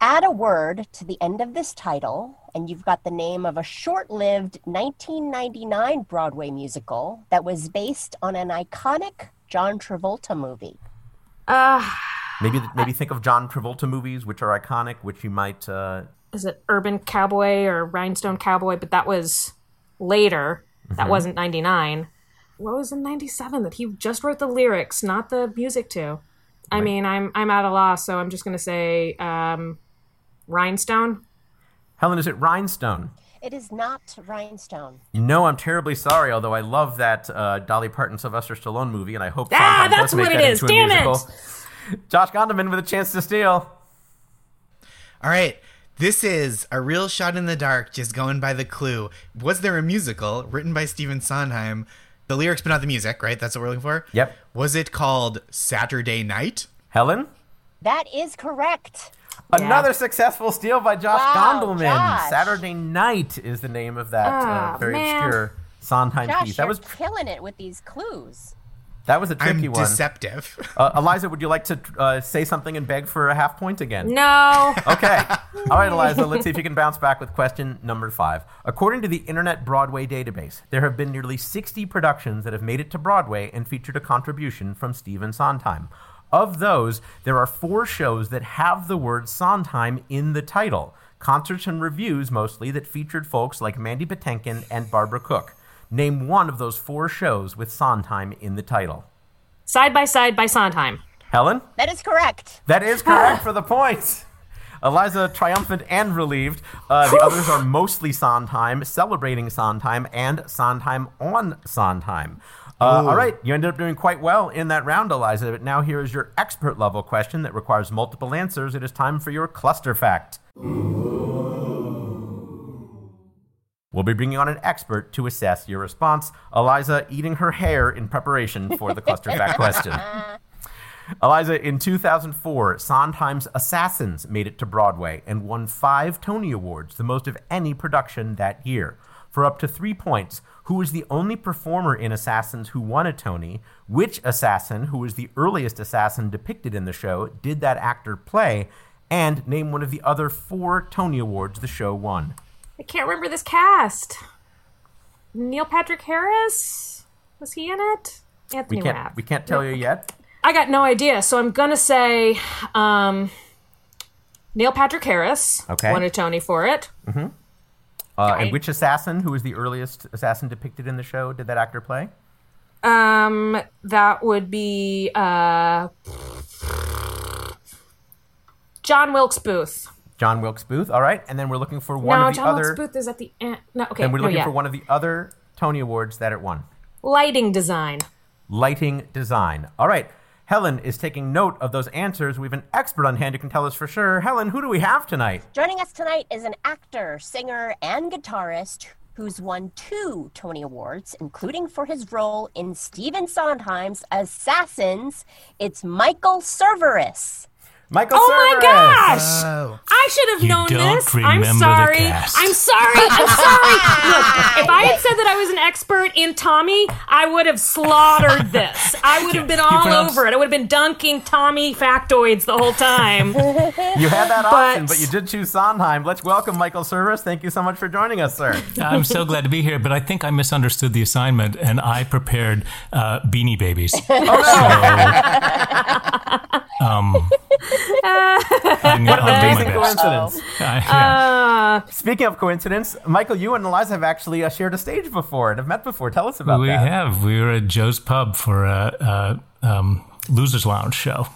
Add a word to the end of this title, and you've got the name of a short-lived 1999 Broadway musical that was based on an iconic John Travolta movie. Uh, Maybe maybe think of John Travolta movies, which are iconic, which you might. Uh, is it Urban Cowboy or Rhinestone Cowboy? But that was later. That Mm-hmm. wasn't 99. What was in 97 that he just wrote the lyrics, not the music to? I mean, I'm I'm at a loss, so I'm just going to say um, rhinestone. Helen, is it rhinestone? It is not rhinestone. No, I'm terribly sorry. Although I love that uh, Dolly Parton Sylvester Stallone movie, and I hope Ah, Sondheim that's does make what it that is. into a Damn it. Josh Gondelman with a chance to steal. All right. This is a real shot in the dark, just going by the clue. Was there a musical written by Stephen Sondheim? The lyrics, but not the music, right? That's what we're looking for? Yep. Was it called Saturday Night? Helen, That is correct. Another successful steal by Josh Wow, Gondelman. Josh. Saturday Night is the name of that uh, Ah, very man. obscure Sondheim Josh, piece. you're That was killing it with these clues. that was a tricky I'm one. deceptive. Uh, Eliza, would you like to uh, say something and beg for a half point again? No. Okay. All right, Eliza, let's see if you can bounce back with question number five. According to the Internet Broadway database, there have been nearly 60 productions that have made it to Broadway and featured a contribution from Stephen Sondheim. Of those, there are four shows that have the word Sondheim in the title. Concerts and reviews, mostly, that featured folks like Mandy Patinkin and Barbara Cook. Name one of those four shows with Sondheim in the title. side by side by Sondheim. Helen? That is correct. That is correct for the points. Eliza, triumphant and relieved. Uh, the others are mostly Sondheim, celebrating Sondheim, and Sondheim on Sondheim. Uh, all right, you ended up doing quite well in that round, Eliza. But now here is your expert level question that requires multiple answers. It is time for your cluster fact. We'll be bringing on an expert to assess your response. Eliza eating her hair in preparation for the cluster fact question. Eliza, in 2004, Sondheim's Assassins made it to Broadway and won five Tony Awards, the most of any production that year. For up to three points, who was the only performer in Assassins who won a Tony? Which assassin, who was the earliest assassin depicted in the show, did that actor play? And name one of the other four Tony Awards the show won. I can't remember this cast. Neil Patrick Harris was he in it? Anthony We can't, Rapp. we can't tell you yet. I got no idea, so I'm gonna say um, Neil Patrick Harris Okay. won a Tony for it. Uh, And which assassin, who was the earliest assassin depicted in the show, did that actor play? Um, that would be uh, John Wilkes Booth. John Wilkes Booth. All right, and then we're looking for one no, of the John other. Wilkes Booth is at the end. No, okay, and we're no, looking yeah. for one of the other Tony Awards that it won. lighting design. Lighting design. All right. Helen is taking note of those answers. We have an expert on hand who can tell us for sure. Helen, who do we have tonight? Joining us tonight is an actor, singer, and guitarist who's won two Tony Awards, including for his role in Stephen Sondheim's Assassins. It's Michael Cerveris. Michael Oh my gosh! Oh. I should have You known don't this. I'm remember the sorry. cast. I'm sorry. I'm sorry. Look, if I had said that I was an expert in Tommy, I would have slaughtered this. I would have been all pronounce- over it. I would have been dunking Tommy factoids the whole time. You had that option, But- but you did choose Sondheim. Let's welcome Michael Cerveris. Thank you so much for joining us, sir. I'm so glad to be here, but I think I misunderstood the assignment and I prepared uh, Beanie Babies. So, um, I'm, What an I'll do my amazing coincidence. I- yeah. Speaking of coincidence, Michael, you and Eliza have actually uh, shared a stage before and have met before. Tell us about we that. We have. We were at Joe's Pub for a, a um, Losers Lounge show.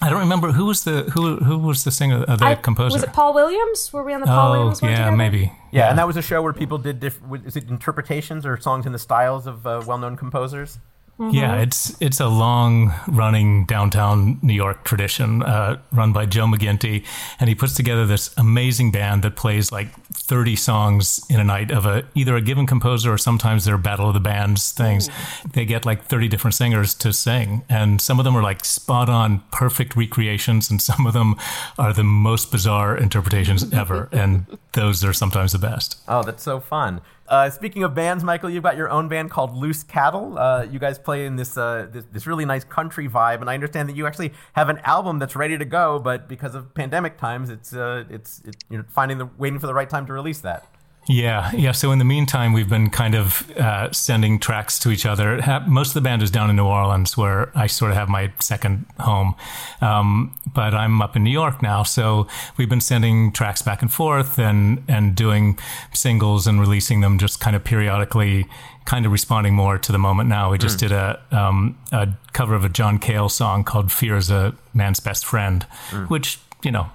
I don't remember who was the who who was the singer, uh, the I- composer. Was it Paul Williams? Were we on the Paul oh, Williams one yeah, together? maybe. Yeah, and that was a show where people did diff- w- is it interpretations or songs in the styles of uh, well-known composers. Yeah, it's it's a long running downtown New York tradition uh, run by Joe McGinty, and he puts together this amazing band that plays like thirty songs in a night of a either a given composer or sometimes they're battle of the bands things. They get like thirty different singers to sing, and some of them are like spot on, perfect recreations, and some of them are the most bizarre interpretations ever, and those are sometimes the best. Oh, that's so fun. Uh, speaking of bands, Michael, you've got your own band called Loose Cattle. Uh, you guys play in this, uh, this this really nice country vibe, and I understand that you actually have an album that's ready to go, but because of pandemic times, it's uh, it's it, you're finding the waiting for the right time to release that. Yeah, yeah. So in the meantime, we've been kind of uh, sending tracks to each other. Most of the band is down in New Orleans, where I sort of have my second home. Um, but I'm up in New York now, so we've been sending tracks back and forth and and doing singles and releasing them just kind of periodically. Kind of responding more to the moment now. We just did a um, a cover of a John Cale song called "Fear is a Man's Best Friend," which you know,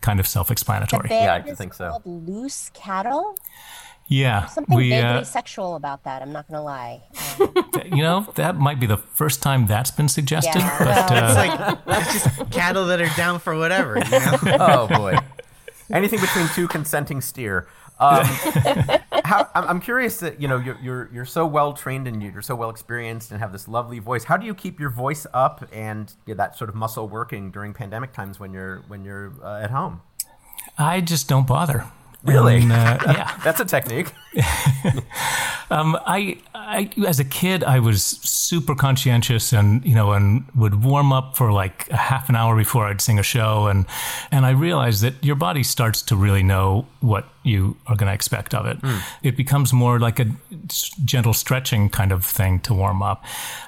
kind of self-explanatory. band Yeah, I is think so. called Loose Cattle. Yeah, Something we. vaguely Uh, sexual about that. I'm not gonna lie. Um, you know, that might be the first time that's been suggested. Yeah. But Well, uh, It's like that's just cattle that are down for whatever. You know? oh boy, anything between two consenting steer. Um, how, I'm, I'm curious that you know you're you're, you're so well trained and you're so well experienced and have this lovely voice. How do you keep your voice up and get that sort of muscle working during pandemic times when you're when you're uh, at home? I just don't bother. Really? And, uh, yeah. That's a technique. Um, I, I, as a kid, I was super conscientious and, you know, and would warm up for like a half an hour before I'd sing a show. And, and I realized that your body starts to really know what you are going to expect of it. It becomes more like a gentle stretching kind of thing to warm up.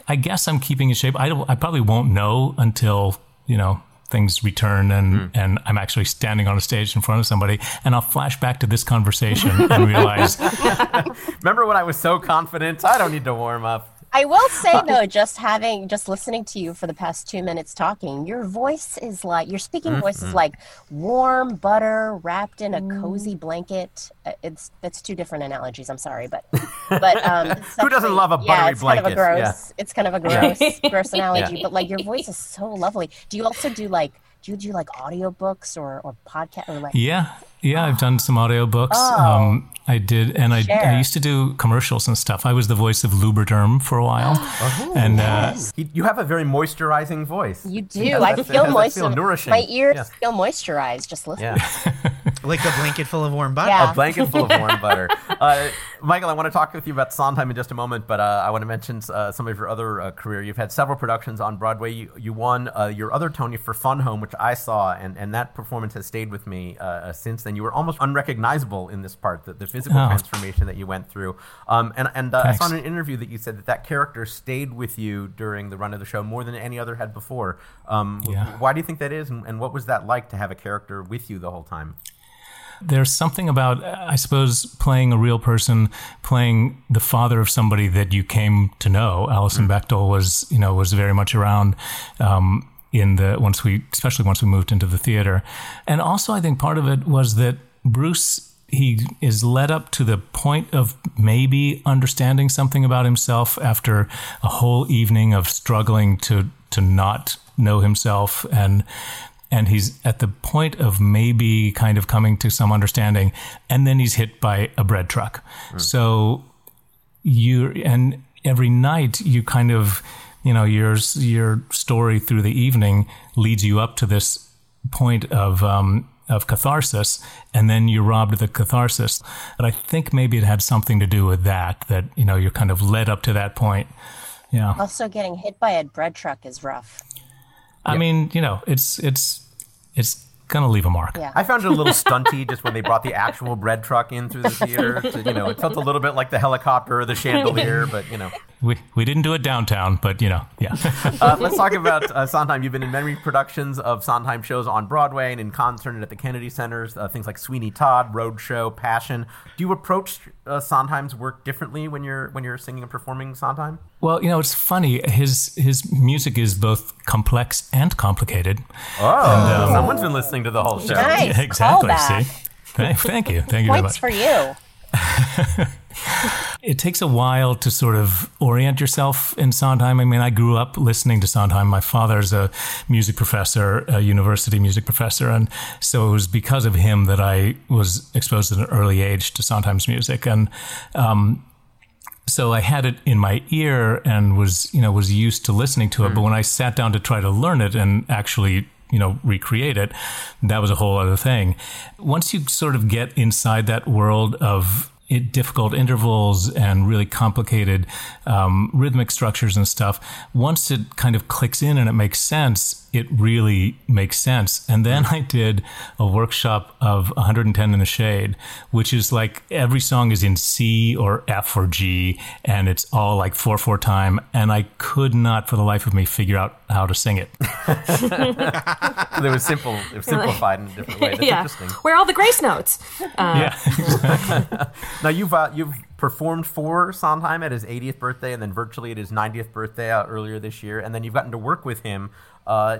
I guess I'm keeping in shape. I don't, I probably won't know until, you know, things return and, hmm. and I'm actually standing on a stage in front of somebody and I'll flash back to this conversation and realize Remember when I was so confident? I don't need to warm up. I will say though, just having just listening to you for the past two minutes talking, your voice is like your speaking Mm-hmm. voice is like warm butter wrapped in a cozy blanket. Uh, It's that's two different analogies. I'm sorry, but but um, Who doesn't love a yeah, buttery it's Kind of a blanket? gross. Yeah. It's kind of a Yeah. gross gross analogy, Yeah. but like your voice is so lovely. Do you also do like do you do like audiobooks or or podcast or like Yeah, yeah, I've done some audiobooks. Oh. Um, I did, and I, I used to do commercials and stuff. I was the voice of Lubriderm for a while, Oh, and uh, You, you have a very moisturizing voice. you do. Yeah, I feel that's- moist. feel. My ears Yes. feel moisturized just listening. Yeah. like a blanket full of warm butter. Yeah. a blanket full of warm butter. Uh, Michael, I want to talk with you about Sondheim in just a moment, but uh, I want to mention uh, some of your other uh, career. You've had several productions on Broadway. You, you won uh, your other Tony for Fun Home, which I saw, and, and that performance has stayed with me uh, since then. You were almost unrecognizable in this part, the, the physical Oh. transformation that you went through. Um, and and uh, I saw in an interview that you said that that character stayed with you during the run of the show more than any other had before. Um, Yeah. Why do you think that is, and, and what was that like to have a character with you the whole time? There's something about, I suppose, playing a real person, playing the father of somebody that you came to know. Alison Bechdel was, you know, was very much around. Um, in the once we especially once we moved into the theater and also i think part of it was that bruce he is led up to the point of maybe understanding something about himself after a whole evening of struggling to to not know himself and and he's at the point of maybe kind of coming to some understanding and then he's hit by a bread truck so you and every night you kind of you know your your story through the evening leads you up to this point of um, of catharsis, and then you're robbed of the catharsis. But I think maybe it had something to do with that. That you know you're kind of led up to that point. Yeah, Also, getting hit by a bread truck is rough. I mean you know it's it's it's gonna leave a mark. Yeah. I found it a little stunty just when they brought the actual bread truck in through the theater. To, you know, it felt a little bit like the helicopter or the chandelier, but you know. We we didn't do it downtown, but you know yeah. Uh, let's talk about uh, Sondheim. You've been in many productions of Sondheim shows on Broadway and in concert and at the Kennedy Centers. Uh, things like Sweeney Todd, Roadshow, Passion. Do you approach uh, Sondheim's work differently when you're when you're singing and performing Sondheim? Well, you know, it's funny. His his music is both complex and complicated. Oh, someone's been listening to the whole show. Nice. Yeah, exactly. See, thank, thank you, thank you very Points much. for you. It takes a while to sort of orient yourself in Sondheim. I mean, I grew up listening to Sondheim. My father's a music professor, a university music professor, and so it was because of him that I was exposed at an early age to Sondheim's music. And um, so I had it in my ear and was, you know, was used to listening to it. But when I sat down to try to learn it and actually, you know, recreate it, that was a whole other thing. Once you sort of get inside that world of it, difficult intervals and really complicated um, rhythmic structures and stuff. Once it kind of clicks in and it makes sense, it really makes sense. And then I did a workshop of 110 in the Shade, which is like every song is in C or F or G, and it's all like 4 4 time. And I could not for the life of me figure out how to sing it. it was simple, it was simplified in a different way. That's yeah. interesting. Where are all the grace notes? Uh, yeah. Now you've uh, you've performed for Sondheim at his 80th birthday, and then virtually at his 90th birthday uh, earlier this year, and then you've gotten to work with him. Uh,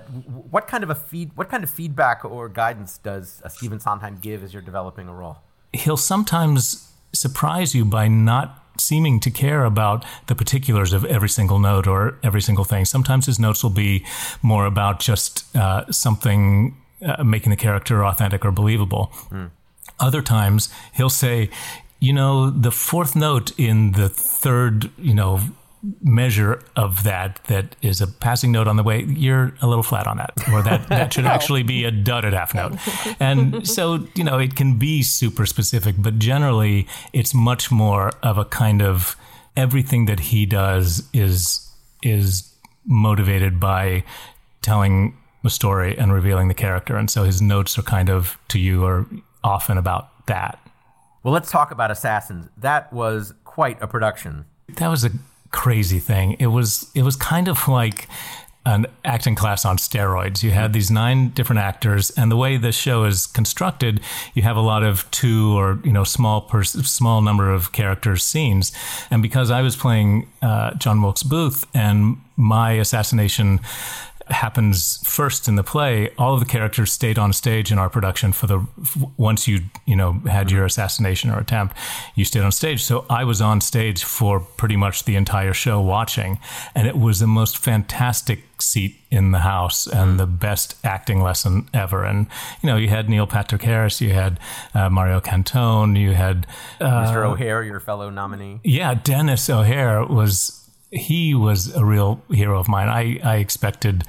what kind of a feed, what kind of feedback or guidance does Stephen Sondheim give as you're developing a role? He'll sometimes surprise you by not seeming to care about the particulars of every single note or every single thing. Sometimes his notes will be more about just uh, something uh, making the character authentic or believable. Other times he'll say, you know, the fourth note in the third, you know, measure of that that is a passing note on the way you're a little flat on that or that that should actually be a dotted half note and so you know it can be super specific but generally it's much more of a kind of everything that he does is is motivated by telling a story and revealing the character and so his notes are kind of to you are often about that Well, let's talk about Assassins. That was quite a production. that was a crazy thing. It was it was kind of like an acting class on steroids. You had these nine different actors, and the way the show is constructed, you have a lot of two or you know small pers- small number of characters scenes. And because I was playing uh, John Wilkes Booth, and my assassination happens first in the play, all of the characters stayed on stage in our production for the once you you know had your mm-hmm. assassination or attempt, you stayed on stage. So I was on stage for pretty much the entire show watching, and it was the most fantastic seat in the house and mm-hmm. the best acting lesson ever. And you know, you had Neil Patrick Harris, you had uh, Mario Cantone, you had Mr. Uh, O'Hare, your fellow nominee. yeah, Denis O'Hare was he was a real hero of mine. I, I expected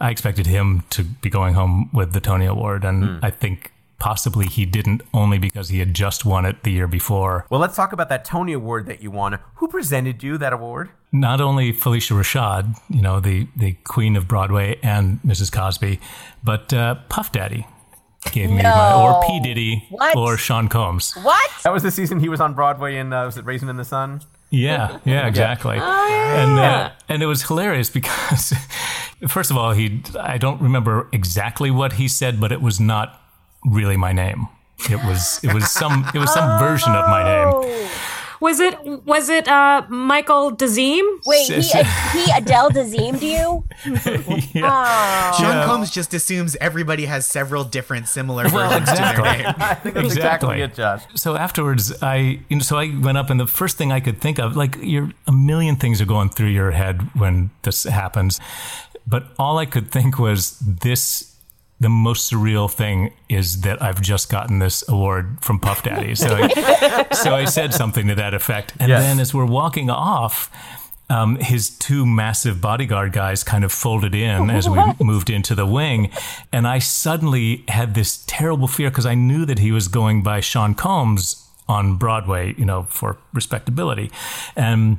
I expected him to be going home with the Tony Award, and I think possibly he didn't only because he had just won it the year before. Well, let's talk about that Tony Award that you won. Who presented you that award? Not only Phylicia Rashad, you know, the the queen of Broadway and Mrs. Cosby, but uh, Puff Daddy gave me my or P Diddy What? or Sean Combs. What? That was the season he was on Broadway in uh, was it Raisin in the Sun? Yeah, yeah, exactly. And uh, and it was hilarious because first of all, he I don't remember exactly what he said, but it was not really my name. It was it was some it was some version of my name. Was it was it uh, Michael Dazim? Wait, he, he Adele Dazeemed you? Yeah. Sean Yeah. Combs just assumes everybody has several different similar Well, versions exactly. to their name. I think that's exactly, Exactly. it, Josh. So afterwards, I you know, so I went up, and the first thing I could think of, like, you're a million things are going through your head when this happens, but all I could think was this. The most surreal thing is that I've just gotten this award from Puff Daddy. So, I, so I said something to that effect, and Yes. then as we're walking off. Um, his two massive bodyguard guys kind of folded in as we moved into the wing. And I suddenly had this terrible fear because I knew that he was going by Sean Combs on Broadway, you know, for respectability. And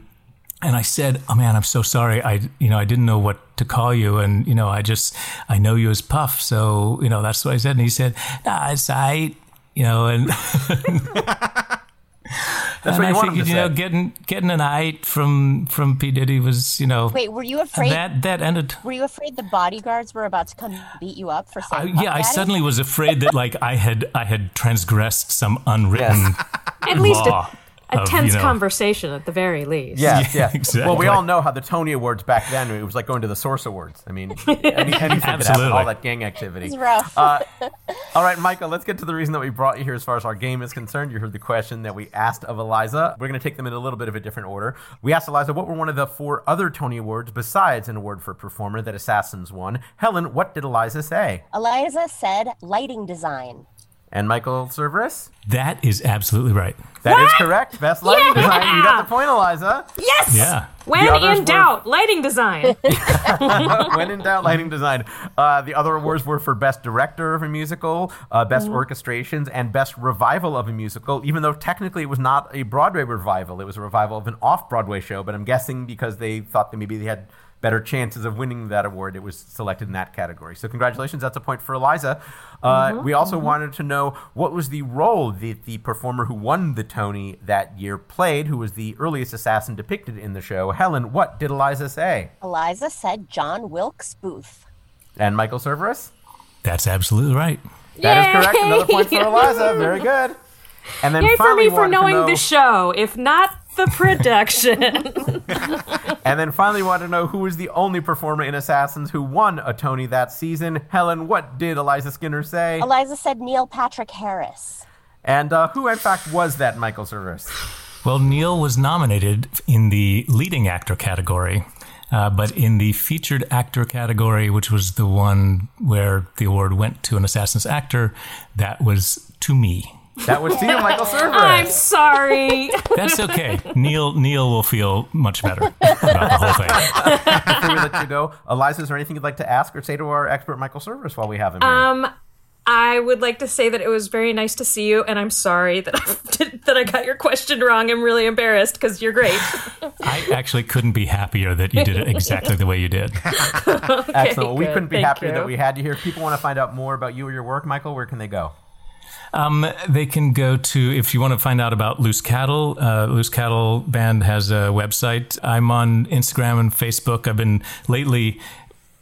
and I said, "Oh man, I'm so sorry. I you know I didn't know what to call you, and you know I just I know you as Puff, so you know that's what I said." And he said, "Ah, it's I." You know, and, That's and what I you want figured, to you know, say. getting getting an eye from from P Diddy was, you know, Wait, were you afraid? that that ended. Were you afraid the bodyguards were about to come beat you up for I, saying Puff yeah, I suddenly was afraid that like I had I had transgressed some unwritten At least a, law a of, tense you know- conversation at the very least. Yes, Yeah, yes. exactly. Well, we all know how the Tony Awards back then it was like going to the Source Awards. I mean, any, anything could happen, Absolutely. all that gang activity. It's rough. Uh, all right, Michael, let's get to the reason that we brought you here as far as our game is concerned. You heard the question that we asked of Eliza. We're going to take them in a little bit of a different order. We asked Eliza what were one of the four other Tony Awards besides an award for performer that Assassins won. Helen, what did Eliza say? Eliza said lighting design. And Michael Cerveris? That is absolutely right. That is correct. Best lighting Yeah! design. You got the point, Eliza. Yes. Yeah. When The others in were- doubt, lighting design. when in doubt, lighting design. Uh, the other awards were for best director of a musical, uh, best orchestrations, and best revival of a musical. Even though technically it was not a Broadway revival, it was a revival of an off-Broadway show. But I'm guessing because they thought that maybe they had better chances of winning that award, it was selected in that category. So congratulations, that's a point for Eliza. Uh, we also wanted to know what was the role that the performer who won the Tony that year played, who was the earliest assassin depicted in the show. Helen, what did Eliza say? Eliza said John Wilkes Booth. And Michael Cerveris? That's absolutely right. That is correct. Another point for Eliza. Very good. And then Yay for me for knowing know, the show, if not the production. And then finally want to know who was the only performer in Assassins who won a Tony that season. Helen, what did Eliza Skinner say? Eliza said Neil Patrick Harris. And uh, who, in fact, was that Michael Cerveris? Well, Neil was nominated in the leading actor category, uh, but in the featured actor category, which was the one where the award went to an Assassin's actor, that was to me. That was to you, Michael Cerveris. I'm sorry. That's okay. Neil Neil will feel much better about the whole thing. Before we let you go, Eliza, is there anything you'd like to ask or say to our expert Michael Cerveris while we have him here? Um, I would like to say that it was very nice to see you, and I'm sorry that I, that I got your question wrong. I'm really embarrassed because you're great. I actually couldn't be happier that you did it exactly the way you did. Excellent. Well, we couldn't be Thank happier you. that we had you here. If people want to find out more about you or your work, Michael, where can they go? Um, they can go to if you want to find out about Loose Cattle. Uh, Loose Cattle Band has a website. I'm on Instagram and Facebook. I've been lately.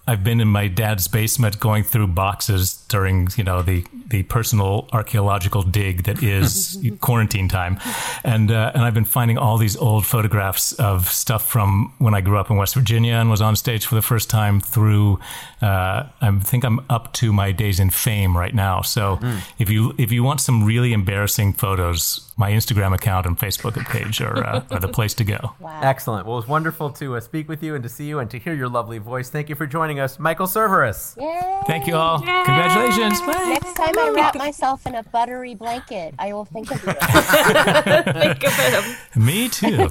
I've been in my dad's basement going through boxes during you know the the personal archaeological dig that is quarantine time, and uh, and I've been finding all these old photographs of stuff from when I grew up in West Virginia and was on stage for the first time through. Uh, I think I'm up to my days in fame right now. So if you if you want some really embarrassing photos, my Instagram account and Facebook page are uh, are the place to go. Excellent. Well, it was wonderful to uh, speak with you and to see you and to hear your lovely voice. Thank you for joining us, Michael Cerveris. Yay! Thank you all. Congratulations. Bye. Next time I wrap myself in a buttery blanket, I will think of you. Think of him. Me too.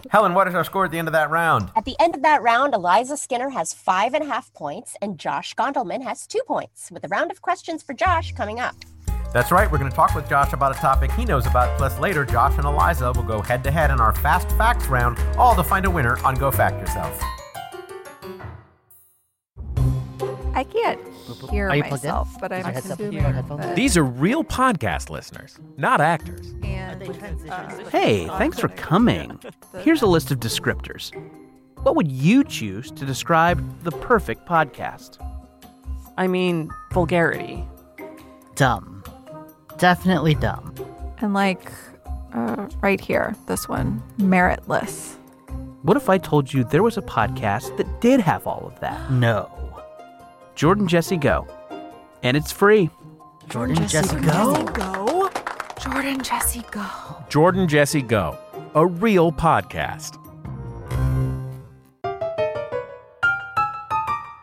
Helen, what is our score at the end of that round? At the end of that round, Eliza Skinner has five and a half points, and Josh Gondelman has two points, with a round of questions for Josh coming up. That's right. We're going to talk with Josh about a topic he knows about. Plus, later, Josh and Eliza will go head to head in our Fast Facts round, all to find a winner on Go Fact Yourself. I can't hear Are you plugged in? myself, but I'm Is your headset- assuming you headphones? that- These are real podcast listeners, not actors. and Hey, thanks for coming. Here's a list of descriptors. What would you choose to describe the perfect podcast? I mean, vulgarity. Dumb. Definitely dumb. and like uh, right here, this one, meritless. What if I told you there was a podcast that did have all of that? No. Jordan Jesse Go. And it's free. Jordan Jesse Go? Go, Jordan, Jesse, go. Jordan Jesse Go, a real podcast.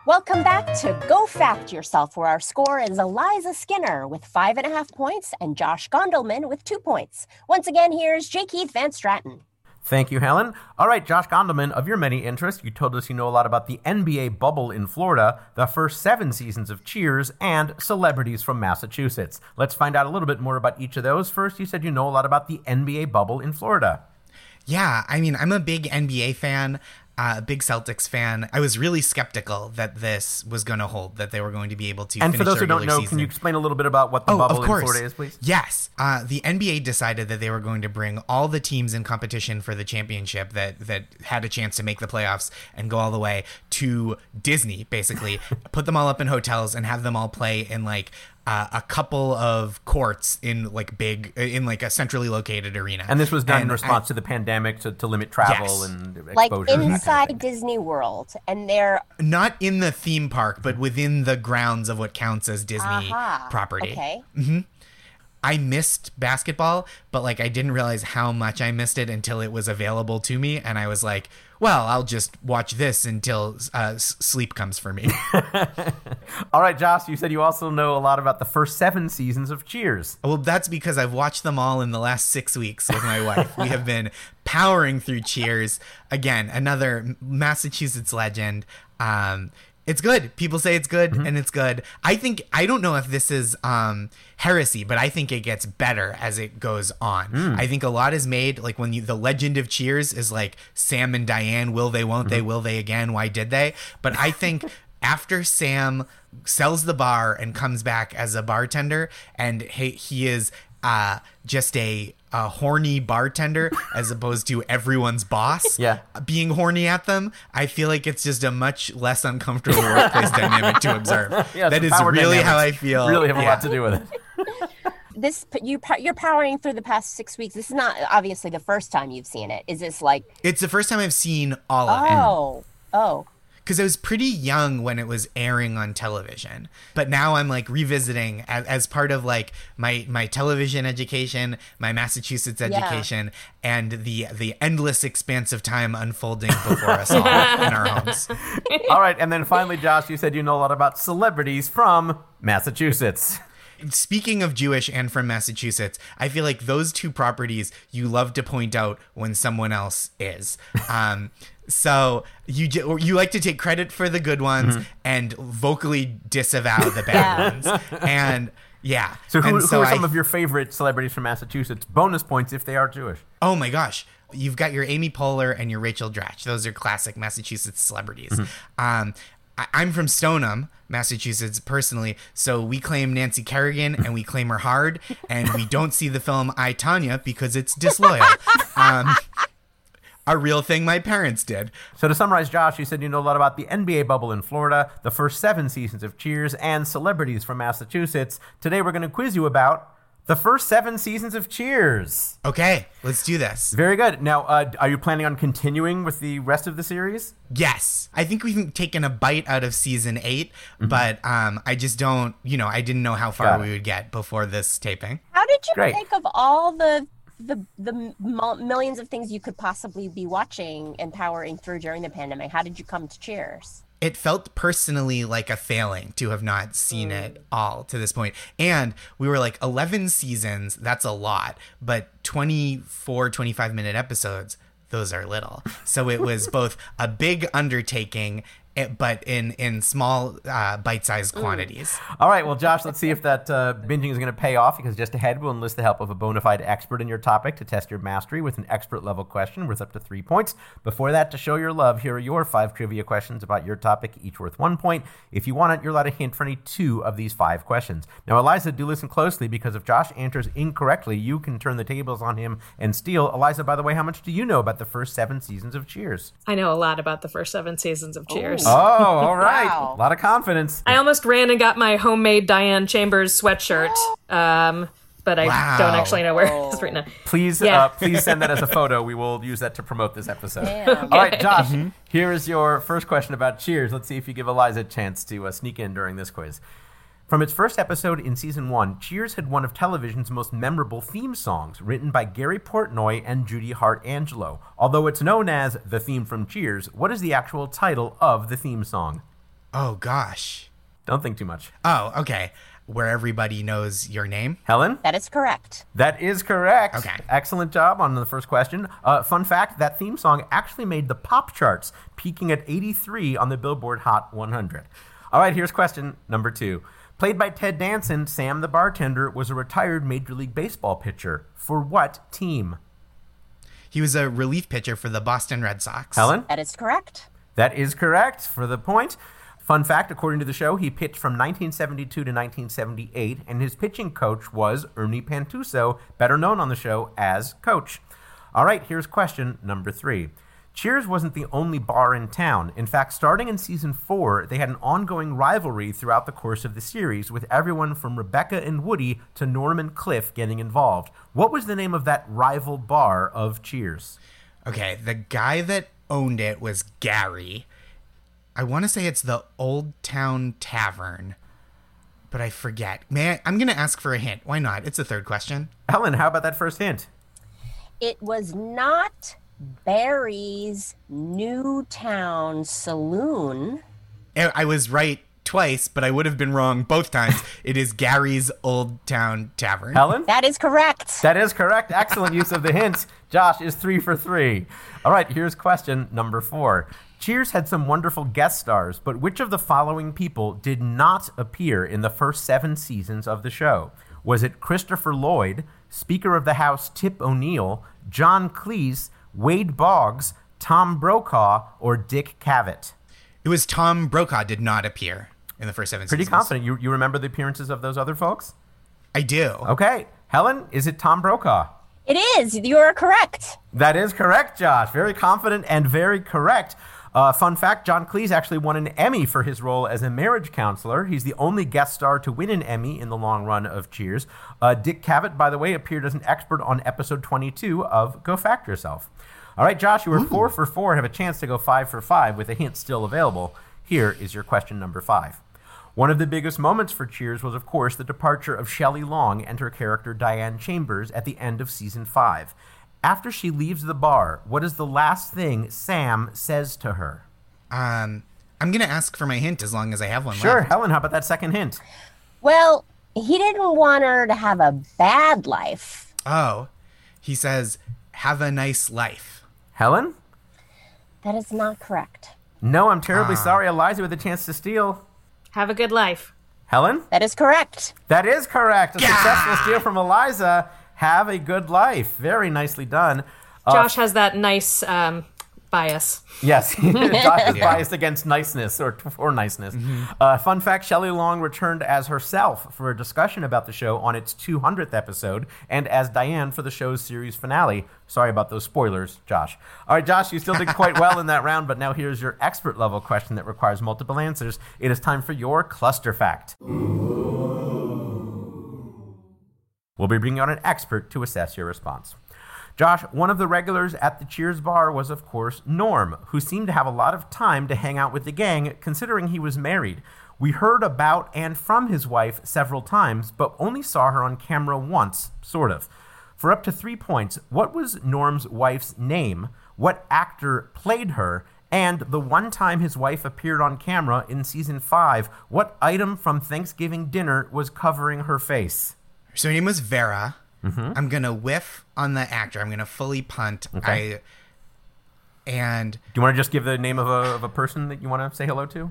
Welcome back to Go Fact Yourself, where our score is Eliza Skinner with five and a half points and Josh Gondelman with two points. Once again, here's J. Keith Van Straaten. Thank you, Helen. All right, Josh Gondelman, of your many interests, you told us you know a lot about the NBA bubble in Florida, the first seven seasons of Cheers, and celebrities from Massachusetts. Let's find out a little bit more about each of those. First, you said you know a lot about the NBA bubble in Florida. Yeah, I mean, I'm a big NBA fan, uh, a big Celtics fan. I was really skeptical that this was going to hold, that they were going to be able to. And for those who don't know, season. can you explain a little bit about what the Oh, bubble of in. Florida is, please? Yes. Uh, the NBA decided that they were going to bring all the teams in competition for the championship that, that had a chance to make the playoffs and go all the way to Disney, basically. Put them all up in hotels and have them all play in like uh, a couple of courts in like big, in like a centrally located arena. And this was done in And I- response to the pandemic to, to limit travel Yes. and exposure. Like and that kind of inside. Disney World, and they're not in the theme park, but within the grounds of what counts as Disney Aha, property. Okay. I missed basketball, but like I didn't realize how much I missed it until it was available to me, and I was like, "Well, I'll just watch this until uh, s- sleep comes for me." All right, Josh, you said you also know a lot about the first seven seasons of Cheers. well, that's because I've watched them all in the last six weeks with my wife. we have been powering through Cheers. Again, another Massachusetts legend. Um, it's good. People say it's good, and it's good. I think I don't know if this is um, heresy, but I think it gets better as it goes on. I think a lot is made like when you the legend of Cheers is like Sam and Diane. Will they? Won't they? Will they again? Why did they? But I think after Sam sells the bar and comes back as a bartender, and he, he is uh, just a, a horny bartender as opposed to everyone's boss Yeah. being horny at them, I feel like it's just a much less uncomfortable workplace dynamic to observe. Yeah, that some is power really how I dynamics feel. Really have a Yeah. lot to do with it. This you you're powering through the past six weeks. This is not obviously the first time you've seen it. Is this like It's the first time I've seen all of it. oh oh because I was pretty young when it was airing on television. But now I'm like revisiting as, as part of like my my television education, my Massachusetts Yeah. education, and the the endless expanse of time unfolding before us all in our homes. All right, and then finally, Josh, you said you know a lot about celebrities from Massachusetts. Speaking of Jewish and from Massachusetts, I feel like those two properties you love to point out when someone else is. Um, so you you like to take credit for the good ones Mm-hmm. and vocally disavow the bad ones. And yeah. So, who, and who are I- some of your favorite celebrities from Massachusetts? Bonus points if they are Jewish. Oh my gosh. You've got your Amy Poehler and your Rachel Dratch. Those are classic Massachusetts celebrities. Mm-hmm. Um, I- I'm from Stoneham, Massachusetts, personally. So we claim Nancy Kerrigan and we claim her hard, and we don't see the film I Tonya because it's disloyal. Um, a real thing my parents did. So, to summarize, Josh, you said you know a lot about the NBA bubble in Florida, the first seven seasons of Cheers, and celebrities from Massachusetts. Today, we're going to quiz you about the first seven seasons of Cheers. Okay, let's do this. Very good. Now, uh, are you planning on continuing with the rest of the series? Yes, I think we've taken a bite out of season 8 but um, I just don't, you know, I didn't know how far Mm-hmm. Got it. we would get before this taping. How did you Great. think of all the the the mil- millions of things you could possibly be watching and powering through during the pandemic? How did you come to Cheers? it felt personally like a failing to have not seen it mm. all to this. And we were like 11 seasons, that's a lot, but 24, 25 minute episodes, those are little. So it was both a big undertaking, but in, in small uh, bite sized quantities. All right, well, Josh, let's see if that uh, binging is going to pay off because just ahead we'll enlist the help of a bona fide expert in your topic to test your mastery with an expert level question worth up to three points. Before that, to show your love, here are your five trivia questions about your topic, each worth one point. If you want it, you're allowed a hint for any two of these five questions. Now, Eliza, do listen closely because if Josh answers incorrectly, you can turn the tables on him and steal. Eliza, by the way, how much do you know about the first seven seasons of Cheers? I know a lot about the first seven seasons of Cheers. Oh, all right. Wow. A lot of confidence. I almost ran and got my homemade Diane Chambers sweatshirt, um, but I Wow. don't actually know where it is right now. Please, Yeah. uh, please send that as a photo. We will use that to promote this episode. Damn. All right, Josh. Here is your first question about Cheers. Let's see if you give Eliza a chance to uh, sneak in during this quiz. From its first episode in season one, Cheers had one of television's most memorable theme songs, written by Gary Portnoy and Judy Hart Angelo. Although it's known as the theme from Cheers, what is the actual title of the theme song? Oh gosh. Don't think too much. Oh, okay. Where everybody knows your name. Helen? That is correct. That is correct. Okay. Excellent job on the first question. Uh, fun fact that theme song actually made the pop charts, peaking at 83 on the Billboard Hot 100. All right, here's question number two. Played by Ted Danson, Sam the bartender was a retired Major League Baseball pitcher. For what team? He was a relief pitcher for the Boston Red Sox. Helen? That is correct. That is correct for the point. Fun fact according to the show, he pitched from 1972 to 1978, and his pitching coach was Ernie Pantuso, better known on the show as Coach. All right, here's question number three. Cheers wasn't the only bar in town. In fact, starting in season four, they had an ongoing rivalry throughout the course of the series, with everyone from Rebecca and Woody to Norm and Cliff getting involved. What was the name of that rival bar of Cheers? Okay, the guy that owned it was Gary. I want to say it's the Old Town Tavern. but I forget. May I, I'm going to ask for a hint. Why not? It's the third question. Helen, how about that first hint? It was not Barry's Newtown Saloon. I I was right twice, but I would have been wrong both times. it is Gary's Old Town Tavern. Helen? That is correct. That is correct. Excellent use of the hints. Josh is three for three. All right, here's question number four. Cheers had some wonderful guest stars, but which of the following people did not appear in the first seven seasons of the show? Was it Christopher Lloyd, Speaker of the House Tip O'Neill, John Cleese, Wade Boggs, Tom Brokaw, or Dick Cavett? It was Tom Brokaw did not appear in the first seven Pretty seasons. confident. You, you remember the appearances of those other folks? I do. Okay. Helen, is it Tom Brokaw? It is. You are correct. That is correct, Josh. Very confident and very correct. Uh, fun fact John Cleese actually won an Emmy for his role as a marriage counselor. He's the only guest star to win an Emmy in the long run of Cheers. Uh, Dick Cavett, by the way, appeared as an expert on episode 22 of Go Fact Yourself. All right, Josh, you were four for four and have a chance to go five for five with a hint still available. Here is your question number five. One of the biggest moments for Cheers was, of course, the departure of Shelley Long and her character Diane Chambers at the end of season five. After she leaves the bar, what is the last thing Sam says to her? Um, I'm going to ask for my hint as long as I have one Sure, left. Helen, how about that second hint? Well, he didn't want her to have a bad life. Oh, he says, have a nice life. Helen? That is not correct. No, I'm terribly Ah. sorry. Eliza with a chance to steal. Have a good life. Helen? That is correct. That is correct. A successful steal from Eliza. Have a good life. Very nicely done. Uh, Josh has that nice um, bias. Yes, Josh is Yeah. biased against niceness or for niceness. Mm-hmm. Uh, fun fact: Shelley Long returned as herself for a discussion about the show on its 200th episode, and as Diane for the show's series finale. Sorry about those spoilers, Josh. All right, Josh, you still did quite well in that round, but now here's your expert level question that requires multiple answers. It is time for your cluster fact. We'll be bringing on an expert to assess your response. Josh, one of the regulars at the Cheers bar was, of course, Norm, who seemed to have a lot of time to hang out with the gang, considering he was married. We heard about and from his wife several times, but only saw her on camera once, sort of. For up to three points, what was Norm's wife's name? What actor played her? And the one time his wife appeared on camera in season five, what item from Thanksgiving dinner was covering her face? So her name was Vera. Mhm. I'm gonna whiff on the actor. I'm gonna fully punt. Okay. I and Do you want to just give the name of a, of a person that you want to say hello to?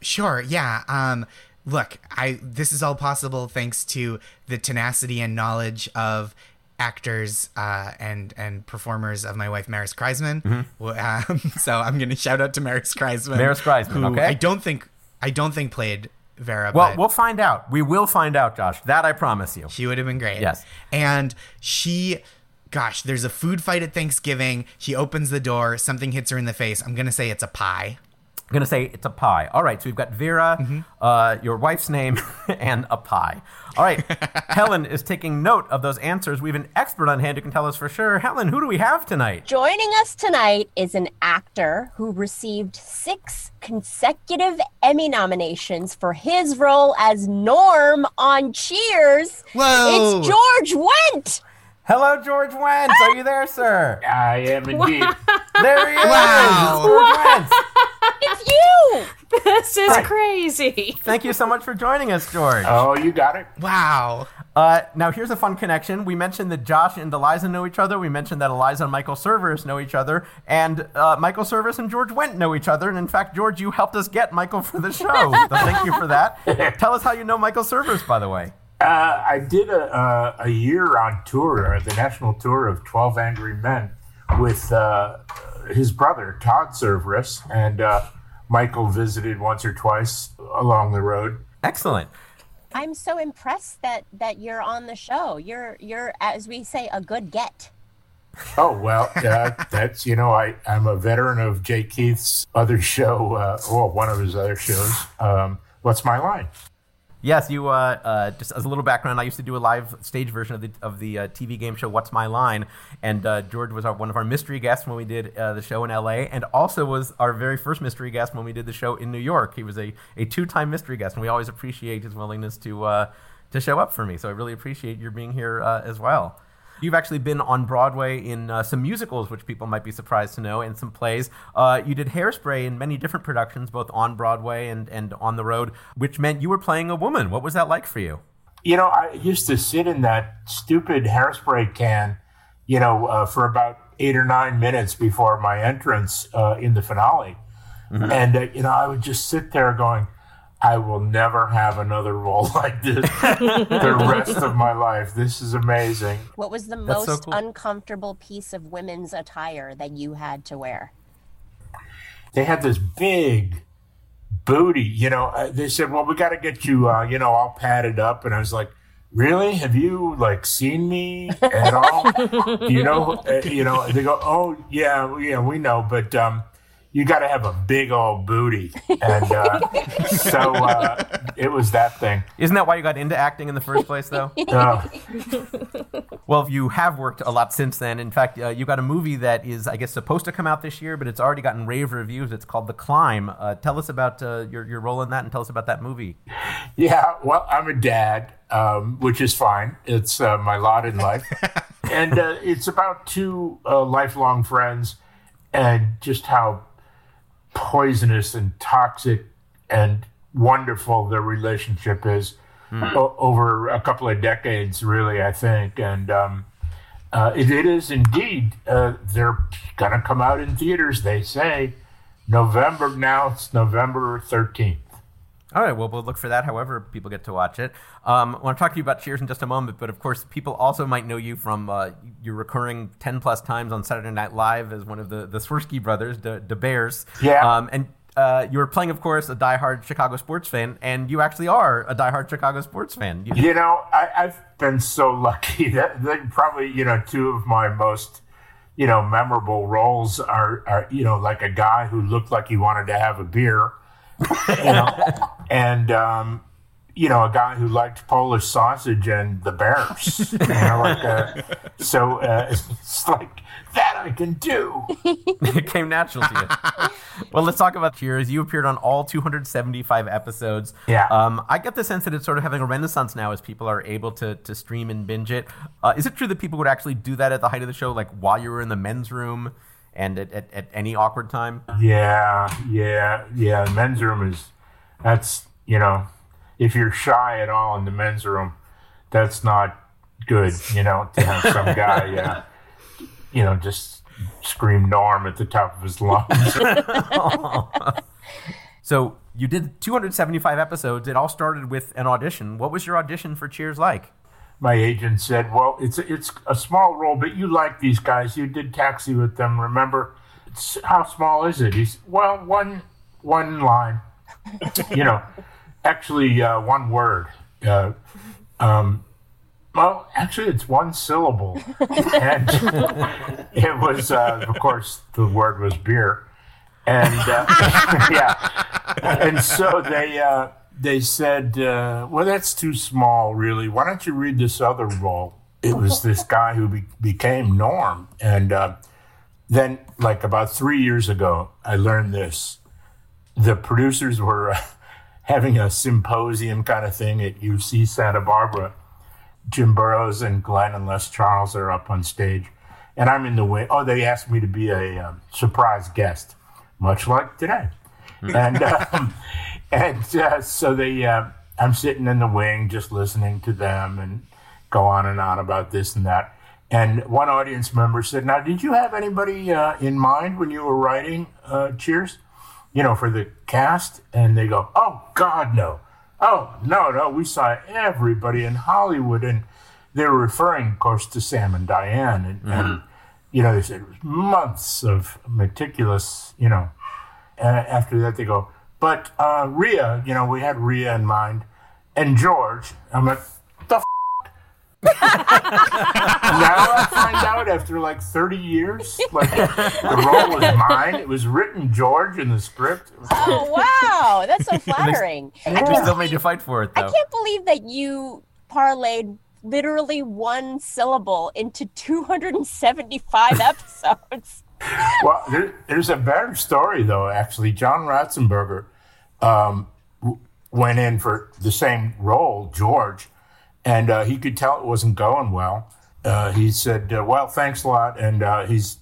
Sure, yeah. Um, look, I this is all possible thanks to the tenacity and knowledge of actors uh, and and performers of my wife Maris Kreisman. Mhm. Um, so I'm going to shout out to Maris Kreisman. Maris Kreisman, okay. I don't think I don't think played Vera. Well, we'll find out. We will find out, Josh. That I promise you. She would have been great. Yes. And she, gosh, there's a food fight at Thanksgiving. She opens the door. Something hits her in the face. I'm going to say it's a pie. I'm going to say it's a pie. All right, so we've got Vera, Mm-hmm. uh, your wife's name, and a pie. All right, Helen is taking note of those answers. We have an expert on hand who can tell us for sure. Helen, who do we have tonight? Joining us tonight is an actor who received six consecutive Emmy nominations for his role as Norm on Cheers. Whoa. It's George Wendt. Hello, George Wendt. Are you there, sir? I am indeed. There he is. Wow. It's George Wendt. It's you. This is Hi. crazy. Thank you so much for joining us, George. Oh, you got it. Wow. Uh, now, here's a fun connection. We mentioned that Josh and Eliza know each other. We mentioned that Eliza and Michael Cerveris know each other. And uh, Michael Cerveris and George Wendt know each other. And in fact, George, you helped us get Michael for the show. so thank you for that. Tell us how you know Michael Cerveris, by the way. Uh, I did a, a, a year on tour, uh, the national tour of 12 Angry Men, with uh, his brother, Todd Cerveris, and uh, Michael visited once or twice along the road. Excellent. I'm so impressed that that you're on the show. You're you're as we say a good get. Oh, well, uh, that's, you know, I, I'm a veteran of J. Keith's other show, uh, well, one of his other shows. Um, What's My Line? Yes, you. Uh, uh, just as a little background, I used to do a live stage version of the of the uh, TV game show "What's My Line," and uh, George was our, one of our mystery guests when we did uh, the show in L.A. and also was our very first mystery guest when we did the show in New York. He was a, a two time mystery guest, and we always appreciate his willingness to uh, to show up for me. So I really appreciate your being here as well. You've actually been on Broadway in uh, some musicals, which people might be surprised to know, and some plays. Uh, you did Hairspray in many different productions, both on Broadway and, and on the road, which meant you were playing a woman. What was that like for you? You know, I used to sit in that stupid hairspray can, you know, uh, for about eight or nine minutes before my entrance uh, in the finale. Mm-hmm. And, uh, you know, I would just sit there going, I will never have another role like this the rest of my life. This is amazing. What was the That's most so cool. uncomfortable piece of women's attire that you had to wear? They had this big booty. You know, uh, they said, "Well, we got to get you, uh, you know, all padded up," and I was like. Really? Have you like seen me at all? you know, uh, you know. They go, oh yeah, yeah, we know, but um, you got to have a big old booty, and uh, so uh, it was that thing. Isn't that why you got into acting in the first place, though? Uh, well, you have worked a lot since then. In fact, uh, you got a movie that is, I guess, supposed to come out this year, but it's already gotten rave reviews. It's called The Climb. Uh, tell us about uh, your your role in that, and tell us about that movie. Yeah, well, I'm a dad, um, which is fine. It's my lot in life, and it's about two lifelong friends, and just how poisonous and toxic and wonderful their relationship is mm. o- over a couple of decades, really, I think. And um, uh, it, it is indeed, uh, they're going to come out in theaters, they say. November now, it's November 13th. All right, well, we'll look for that however people get to watch it. Um, I want to talk to you about Cheers in just a moment, but of course, people also might know you from uh, your recurring 10 plus times on Saturday Night Live as one of the, the Swirsky brothers, the, the Bears. Yeah. Um, and uh, you were playing, of course, a diehard Chicago sports fan, and you actually are a diehard Chicago sports fan. You, you know, I, have been so lucky that, that probably, you know, two of my most you know, memorable roles are, are, you know, like a guy who looked like he wanted to have a beer you know, and um, you know, a guy who liked Polish sausage and the Bears. you know, like uh, so uh, it's like that I can do. it came natural to you. well, let's talk about Cheers. You appeared on all 275 episodes. Yeah. Um, I get the sense that it's sort of having a renaissance now as people are able to to stream and binge it. Uh, is it true that people would actually do that at the height of the show, like while you were in the men's room? and at, at, at any awkward time? Yeah, yeah, yeah. Men's room is that's you know, if you're shy at all in the men's room, that's not good. You know, to have some guy, yeah, you know, just scream Norm at the top of his lungs. so you did 275 episodes. It all started with an audition. What was your audition for Cheers like? my agent said, "Well, it's a, it's a small role, but you like these guys. You did Taxi with them, remember? It's, how small is it?" He's, "Well, one one line, you know, actually uh, one word. Uh, um, well, actually, it's one syllable, and it was, uh, of course, the word was beer, and uh, yeah, and so they." Uh, they said, uh, "Well, that's too small, really. Why don't you read this other role?" It was this guy who be- became Norm, and then, like about three years ago, I learned this. The producers were uh, having a symposium kind of thing at UC Santa Barbara. Jim Burrows and Glenn and Les Charles are up on stage, and I'm in the wing. Oh, they asked me to be a um, surprise guest, much like today, hmm. and. Um, and uh, so they, uh, I'm sitting in the wing just listening to them and go on and on about this and that. And one audience member said, "Now, did you have anybody uh, in mind when you were writing uh, Cheers? You know, for the cast?" And they go, "Oh God, no! Oh no, no! We saw everybody in Hollywood, and they were referring, of course, to Sam and Diane, and, mm-hmm. and you know, they said it was months of meticulous, you know." And after that, they go, but uh, Rhea, you know, we had Rhea in mind, and George. I'm like? Now I find out after like 30 years, like the role was mine. It was written George in the script. Oh wow, that's so flattering. I They can't, still made you fight for it, I can't believe that you parlayed literally one syllable into 275 episodes. Well, there, there's a better story though. Actually, John Ratzenberger um, w- went in for the same role, George, and uh, he could tell it wasn't going well. Uh, he said, uh, "Well, thanks a lot," and uh, he's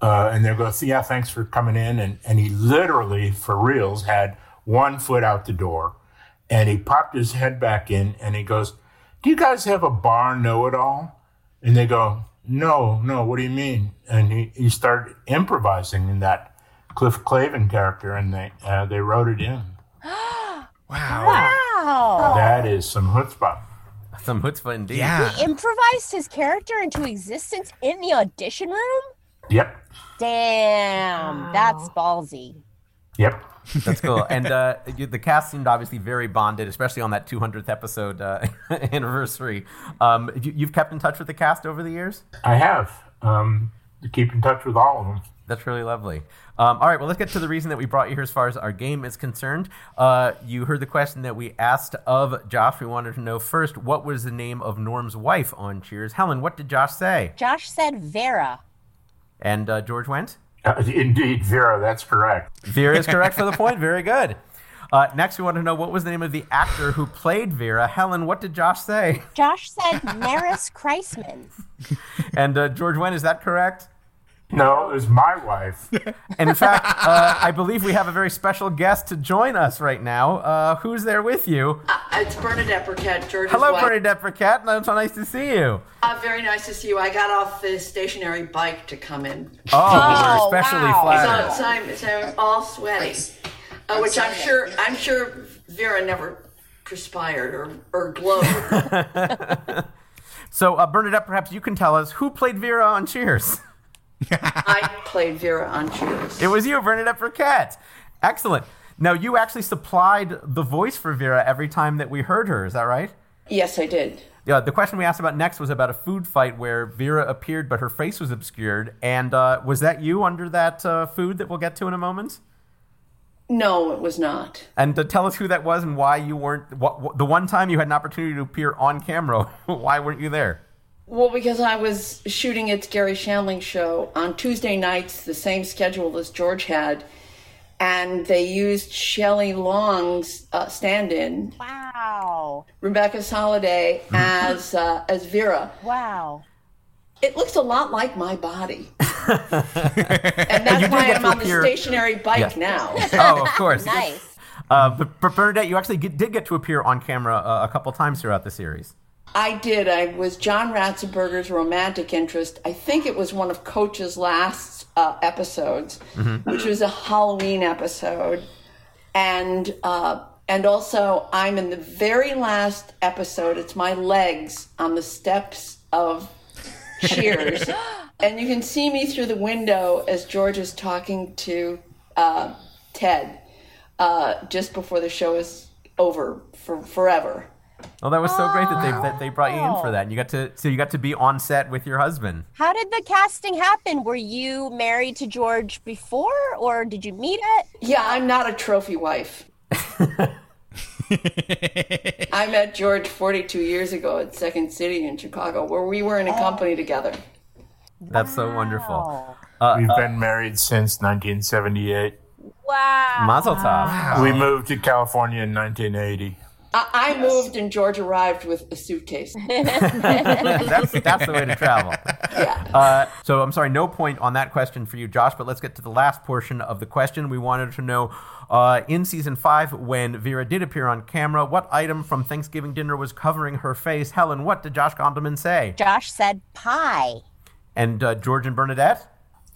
uh, and they go, "Yeah, thanks for coming in." And and he literally, for reals, had one foot out the door, and he popped his head back in, and he goes, "Do you guys have a bar know-it-all?" And they go, "No, no. What do you mean?" And he, he started improvising in that Cliff Clavin character, and they uh, they wrote it in. Wow. Wow. That is some chutzpah. Some chutzpah indeed. Yeah. He improvised his character into existence in the audition room? Yep. Damn, that's ballsy. Yep. That's cool. And uh, the cast seemed obviously very bonded, especially on that 200th episode uh, anniversary. Um, you, you've kept in touch with the cast over the years? I have. Um, to keep in touch with all of them. That's really lovely. Um, all right, well, let's get to the reason that we brought you here as far as our game is concerned. Uh, you heard the question that we asked of Josh. We wanted to know first what was the name of Norm's wife on Cheers. Helen, what did Josh say? Josh said Vera. And uh, George Wendt? Uh, indeed, Vera, that's correct. Vera is correct for the point. Very good. Uh, next, we want to know what was the name of the actor who played Vera. Helen, what did Josh say? Josh said Maris Kreisman. And uh, George Wendt. Is that correct? No, it was my wife. And in fact, uh, I believe we have a very special guest to join us right now. Uh, who's there with you? Uh, it's Bernadette Burkett, George's Hello, wife. Bernadette Burkett. It's so nice to see you. Uh, very nice to see you. I got off the stationary bike to come in. Oh, we're especially flattered. So, so, I'm, so I'm all sweaty, uh, which I'm sure I'm sure Vera never perspired or, or glowed. So, uh, Bernadette, perhaps you can tell us who played Vera on Cheers. I played Vera on Cheers. It was you, Bernadette Burkett. Excellent. Now, you actually supplied the voice for Vera every time that we heard her. Is that right? Yes, I did. Yeah, the question we asked about next was about a food fight where Vera appeared, but her face was obscured. And uh, was that you under that uh, food that we'll get to in a moment? No, it was not. And uh, tell us who that was and why you weren't. What, what- the one time you had an opportunity to appear on camera, why weren't you there? Well, because I was shooting at Garry Shandling show on Tuesday nights, the same schedule as George had, and they used Shelley Long's uh, stand-in, Wow. Rebecca Soliday, as uh, as Vera. Wow. It looks a lot like my body, and you that's did why I'm to on the appear- stationary bike Yeah. now. Oh, of course. Nice. Uh, but, but Bernadette, you actually get, did get to appear on camera uh, a couple times throughout the series. I did. I was John Ratzenberger's romantic interest. I think it was one of Coach's last uh, episodes, which was a Halloween episode, and uh, and also I'm in the very last episode. It's my legs on the steps of Cheers, and you can see me through the window as George is talking to uh, Ted uh, just before the show is over for forever. Well, that was so great that they that they brought you in for oh. that. And you got to so you got to be on set with your husband. How did the casting happen? Were you married to George before, or did you meet it? Yeah, I'm not a trophy wife. I met George 42 years ago at Second City in Chicago, where we were in a company oh. together. That's so wonderful. Uh, uh, We've been married since 1978. Wow. Mazel tov. Wow. We moved to California in 1980. I, I moved and George arrived with a suitcase. that's that's the way to travel. Uh, so I'm sorry, no point on that question for you, Josh. But let's get to the last portion of the question. We wanted to know uh, in season five when Vera did appear on camera, what item from Thanksgiving dinner was covering her face? Helen, what did Josh Gondelman say? Josh said pie. And uh, George and Bernadette.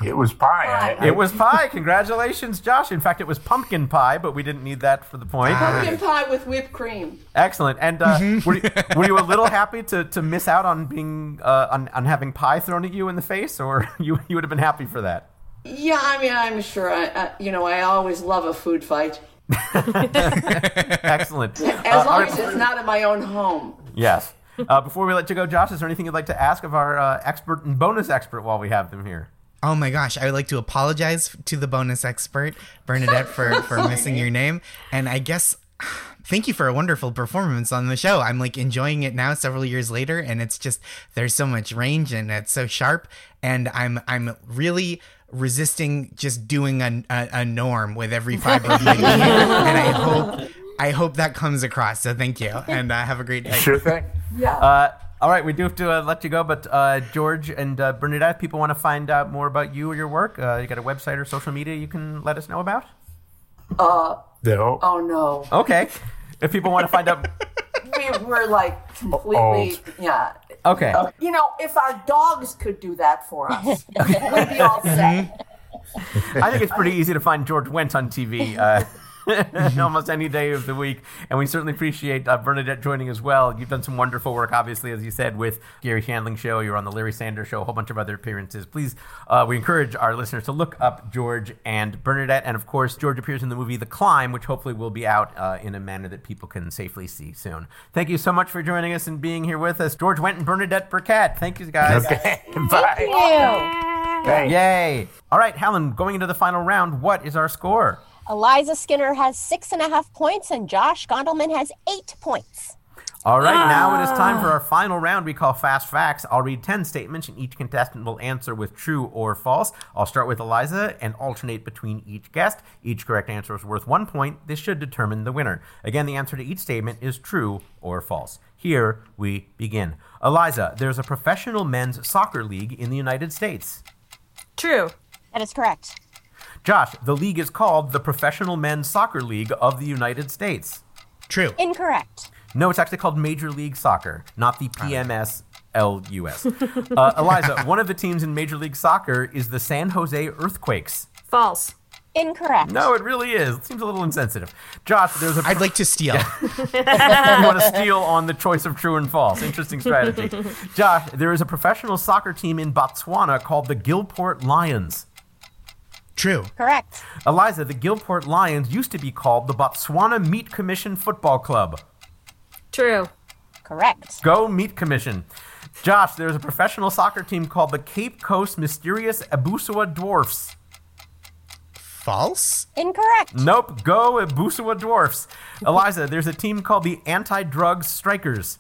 It was pie. I, It was pie. Congratulations, Josh. In fact, it was pumpkin pie, but we didn't need that for the point. Pumpkin pie with whipped cream. Excellent. And uh, were, you, were you a little happy to, to miss out on being uh, on, on having pie thrown at you in the face, or you you would have been happy for that? Yeah, I mean, I'm sure. I, I, you know, I always love a food fight, Excellent. as Uh, long right. as it's not in my own home. Yes. Uh, before we let you go, Josh, is there anything you'd like to ask of our uh, expert and bonus expert while we have them here? Oh my gosh, I would like to apologize to the bonus expert, Bernadette, for, for missing your name. And I guess thank you for a wonderful performance on the show. I'm like enjoying it now several years later and it's just there's so much range and it's so sharp and I'm I'm really resisting just doing a, a, a norm with every fiber of my being and I hope I hope that comes across. So thank you and uh, have a great day. Sure thing. Yeah. Uh, all right, we do have to uh, let you go, but uh, George and uh, Bernadette, if people want to find out more about you or your work, uh, you got a website or social media you can let us know about? Uh, No. oh no. Okay. If people want to find out. We were like completely, Old. yeah. Okay. Uh, you know, if our dogs could do that for us, we'd be all set. I think it's pretty easy to find George Wendt on TV. Uh, almost any day of the week. And we certainly appreciate uh, Bernadette joining as well. You've done some wonderful work, obviously, as you said, with Garry Shandling Show. You're on the Larry Sanders Show, a whole bunch of other appearances. Please, uh, we encourage our listeners to look up George and Bernadette. And of course, George appears in the movie The Climb, which hopefully will be out uh, in a manner that people can safely see soon. Thank you so much for joining us and being here with us. George Wendt and Bernadette Burkett. Thank you, guys. Okay. Bye. Thanks. Yay. All right, Helen, going into the final round, what is our score? Eliza Skinner has six and a half points, and Josh Gondelman has eight points. All right, now it is ah. time for our final round we call Fast Facts. I'll read 10 statements, and each contestant will answer with true or false. I'll start with Eliza and alternate between each guest. Each correct answer is worth one point. This should determine the winner. Again, the answer to each statement is true or false. Here we begin. Eliza, there's a professional men's soccer league in the United States. True. That is correct. Josh, the league is called the Professional Men's Soccer League of the United States. True. Incorrect. No, it's actually called Major League Soccer, not the PMSLUS. uh, Eliza, one of the teams in Major League Soccer is the San Jose Earthquakes. False. Incorrect. No, it really is. It seems a little insensitive. Josh, there's a. I'd like to steal. you want to steal on the choice of true and false. Interesting strategy. Josh, there is a professional soccer team in Botswana called the Gilport Lions. True. Correct. Eliza, the Gilport Lions used to be called the Botswana Meat Commission Football Club. True. Correct. Go Meat Commission. Josh, there's a professional soccer team called the Cape Coast Mysterious Abusua Dwarfs. False? Incorrect. Nope. Go Abusua Dwarfs. Eliza, there's a team called the Anti Drug Strikers.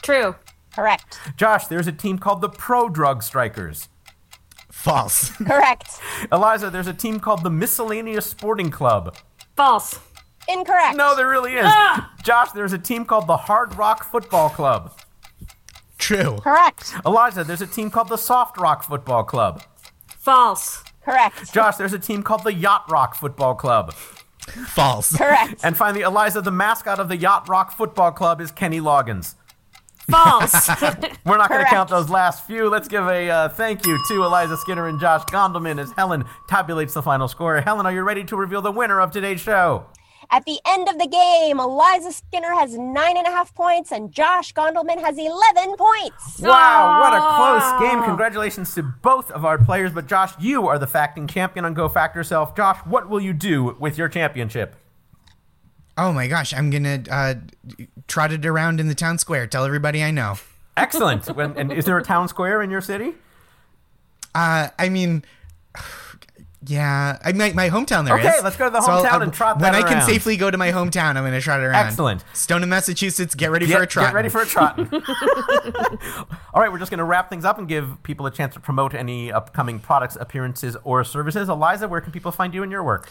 True. Correct. Josh, there's a team called the Pro Drug Strikers. False. Correct. Eliza, there's a team called the Miscellaneous Sporting Club. False. Incorrect. No, there really is. Ah! Josh, there's a team called the Hard Rock Football Club. True. Correct. Eliza, there's a team called the Soft Rock Football Club. False. Correct. Josh, there's a team called the Yacht Rock Football Club. False. Correct. And finally, Eliza, the mascot of the Yacht Rock Football Club is Kenny Loggins. False. We're not going to count those last few. Let's give a uh, thank you to Eliza Skinner and Josh Gondelman as Helen tabulates the final score. Helen, are you ready to reveal the winner of today's show? At the end of the game, Eliza Skinner has nine and a half points, and Josh Gondelman has 11 points. Wow, what a close game. Congratulations to both of our players. But Josh, you are the facting champion on Go Fact Yourself. Josh, what will you do with your championship? Oh my gosh, I'm gonna uh, trot it around in the town square. Tell everybody I know. Excellent. And is there a town square in your city? Uh, I mean, yeah, I my, my hometown there is. Okay, let's go to the So I'll- hometown I'll- and trot around. When I can around. safely go to my hometown, I'm going to trot it around. Excellent. Stone in Massachusetts, get ready Get, for a trot. get ready for a trot. All right, we're just going to wrap things up and give people a chance to promote any upcoming products, appearances, or services. Eliza, where can people find you and your work?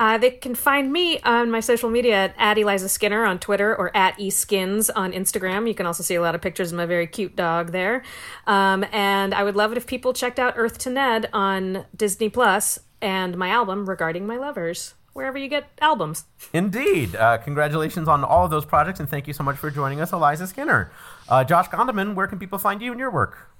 Uh, they can find me on my social media at, Eliza Skinner on Twitter or at eSkins on Instagram. You can also see a lot of pictures of my very cute dog there. Um, and I would love it if people checked out Earth to Ned on Disney Plus and my album Regarding My Lovers, wherever you get albums. Indeed. Uh, congratulations on all of those projects, and thank you so much for joining us, Eliza Skinner. Uh, Josh Gondelman, where can people find you and your work?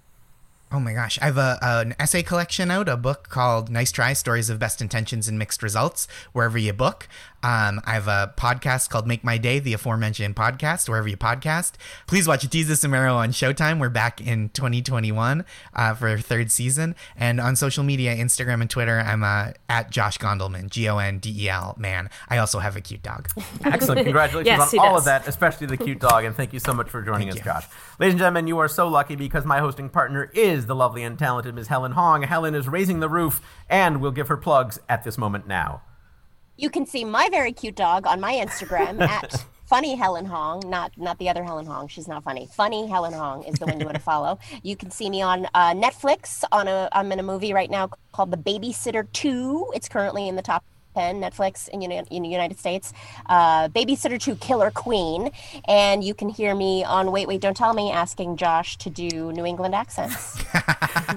Oh my gosh. I have a, an essay collection out, a book called Nice Try Stories of Best Intentions and Mixed Results, wherever you book. Um, I have a podcast called Make My Day, the aforementioned podcast, wherever you podcast. Please watch Desus and Mero on Showtime. We're back in 2021 uh, for our third season. And on social media, Instagram and Twitter, I'm uh, at Josh Gondelman, G O N D E L, man. I also have a cute dog. Excellent. Congratulations Yes, on all does. of that, especially the cute dog. And thank you so much for joining us, Josh. Ladies and gentlemen, you are so lucky because my hosting partner is the lovely and talented Ms. Helen Hong. Helen is raising the roof, and we'll give her plugs at this moment now. You can see my very cute dog on my Instagram at funny Helen Hong, not not the other Helen Hong. She's not funny. Funny Helen Hong is the one you want to follow. You can see me on uh, Netflix. On a I'm in a movie right now called The Babysitter Two. It's currently in the top. 10 Netflix in, in the United States, uh, Babysitter 2 Killer Queen. And you can hear me on Wait, Wait, Don't Tell Me asking Josh to do New England accents.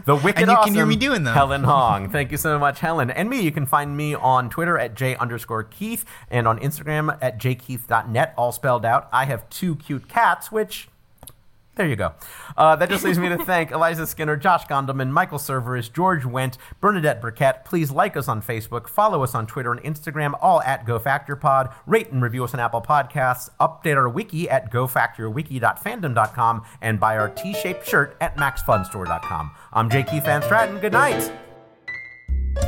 The wicked And you can hear awesome me doing them. Helen Hong. Thank you so much, Helen. And me, you can find me on Twitter at j underscore Keith and on Instagram at jkeith.net, all spelled out. I have two cute cats, which. There you go. Uh, that just leaves me to thank Eliza Skinner, Josh Gondelman, Michael Cerveris, George Wendt, Bernadette Burkett. Please like us on Facebook, follow us on Twitter and Instagram, all at GoFactorPod. Rate and review us on Apple Podcasts. Update our wiki at gofactorwiki.fandom.com and buy our T-shaped shirt at maxfunstore.com. I'm J. Keith Van Straaten. Good night.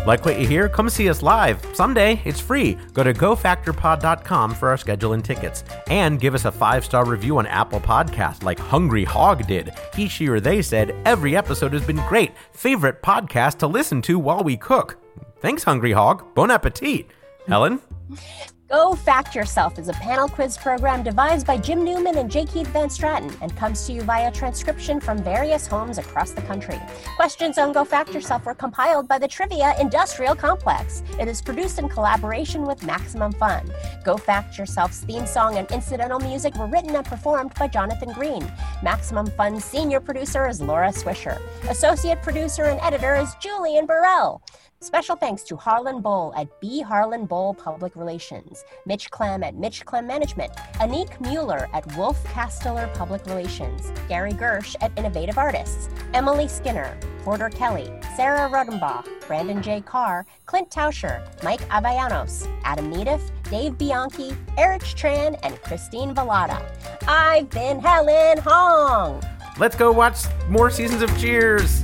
Like what you hear? Come see us live. Someday. It's free. Go to gofactorpod.com for our schedule and tickets. And give us a five star review on Apple Podcasts like Hungry Hog did. He, she, or they said every episode has been great. Favorite podcast to listen to while we cook. Thanks, Hungry Hog. Bon appetit. Helen? Go Fact Yourself is a panel quiz program devised by Jim Newman and J. Keith Van Straaten and comes to you via transcription from various homes across the country. Questions on Go Fact Yourself were compiled by the Trivia Industrial Complex. It is produced in collaboration with Maximum Fun. Go Fact Yourself's theme song and incidental music were written and performed by Jonathan Green. Maximum Fun's senior producer is Laura Swisher. Associate producer and editor is Julian Burrell. Special thanks to Harlan Boll at B. Harlan Boll Public Relations, Mitch Clem at Mitch Clem Management, Anik Mueller at Wolf Kasteler Public Relations, Gary Gersh at Innovative Artists, Emily Skinner, Porter Kelly, Sarah Rodenbach, Brandon J. Carr, Clint Tauscher, Mike Avayanos, Adam Neediff, Dave Bianchi, Eric Tran, and Christine Velada. I've been Helen Hong. Let's go watch more seasons of Cheers.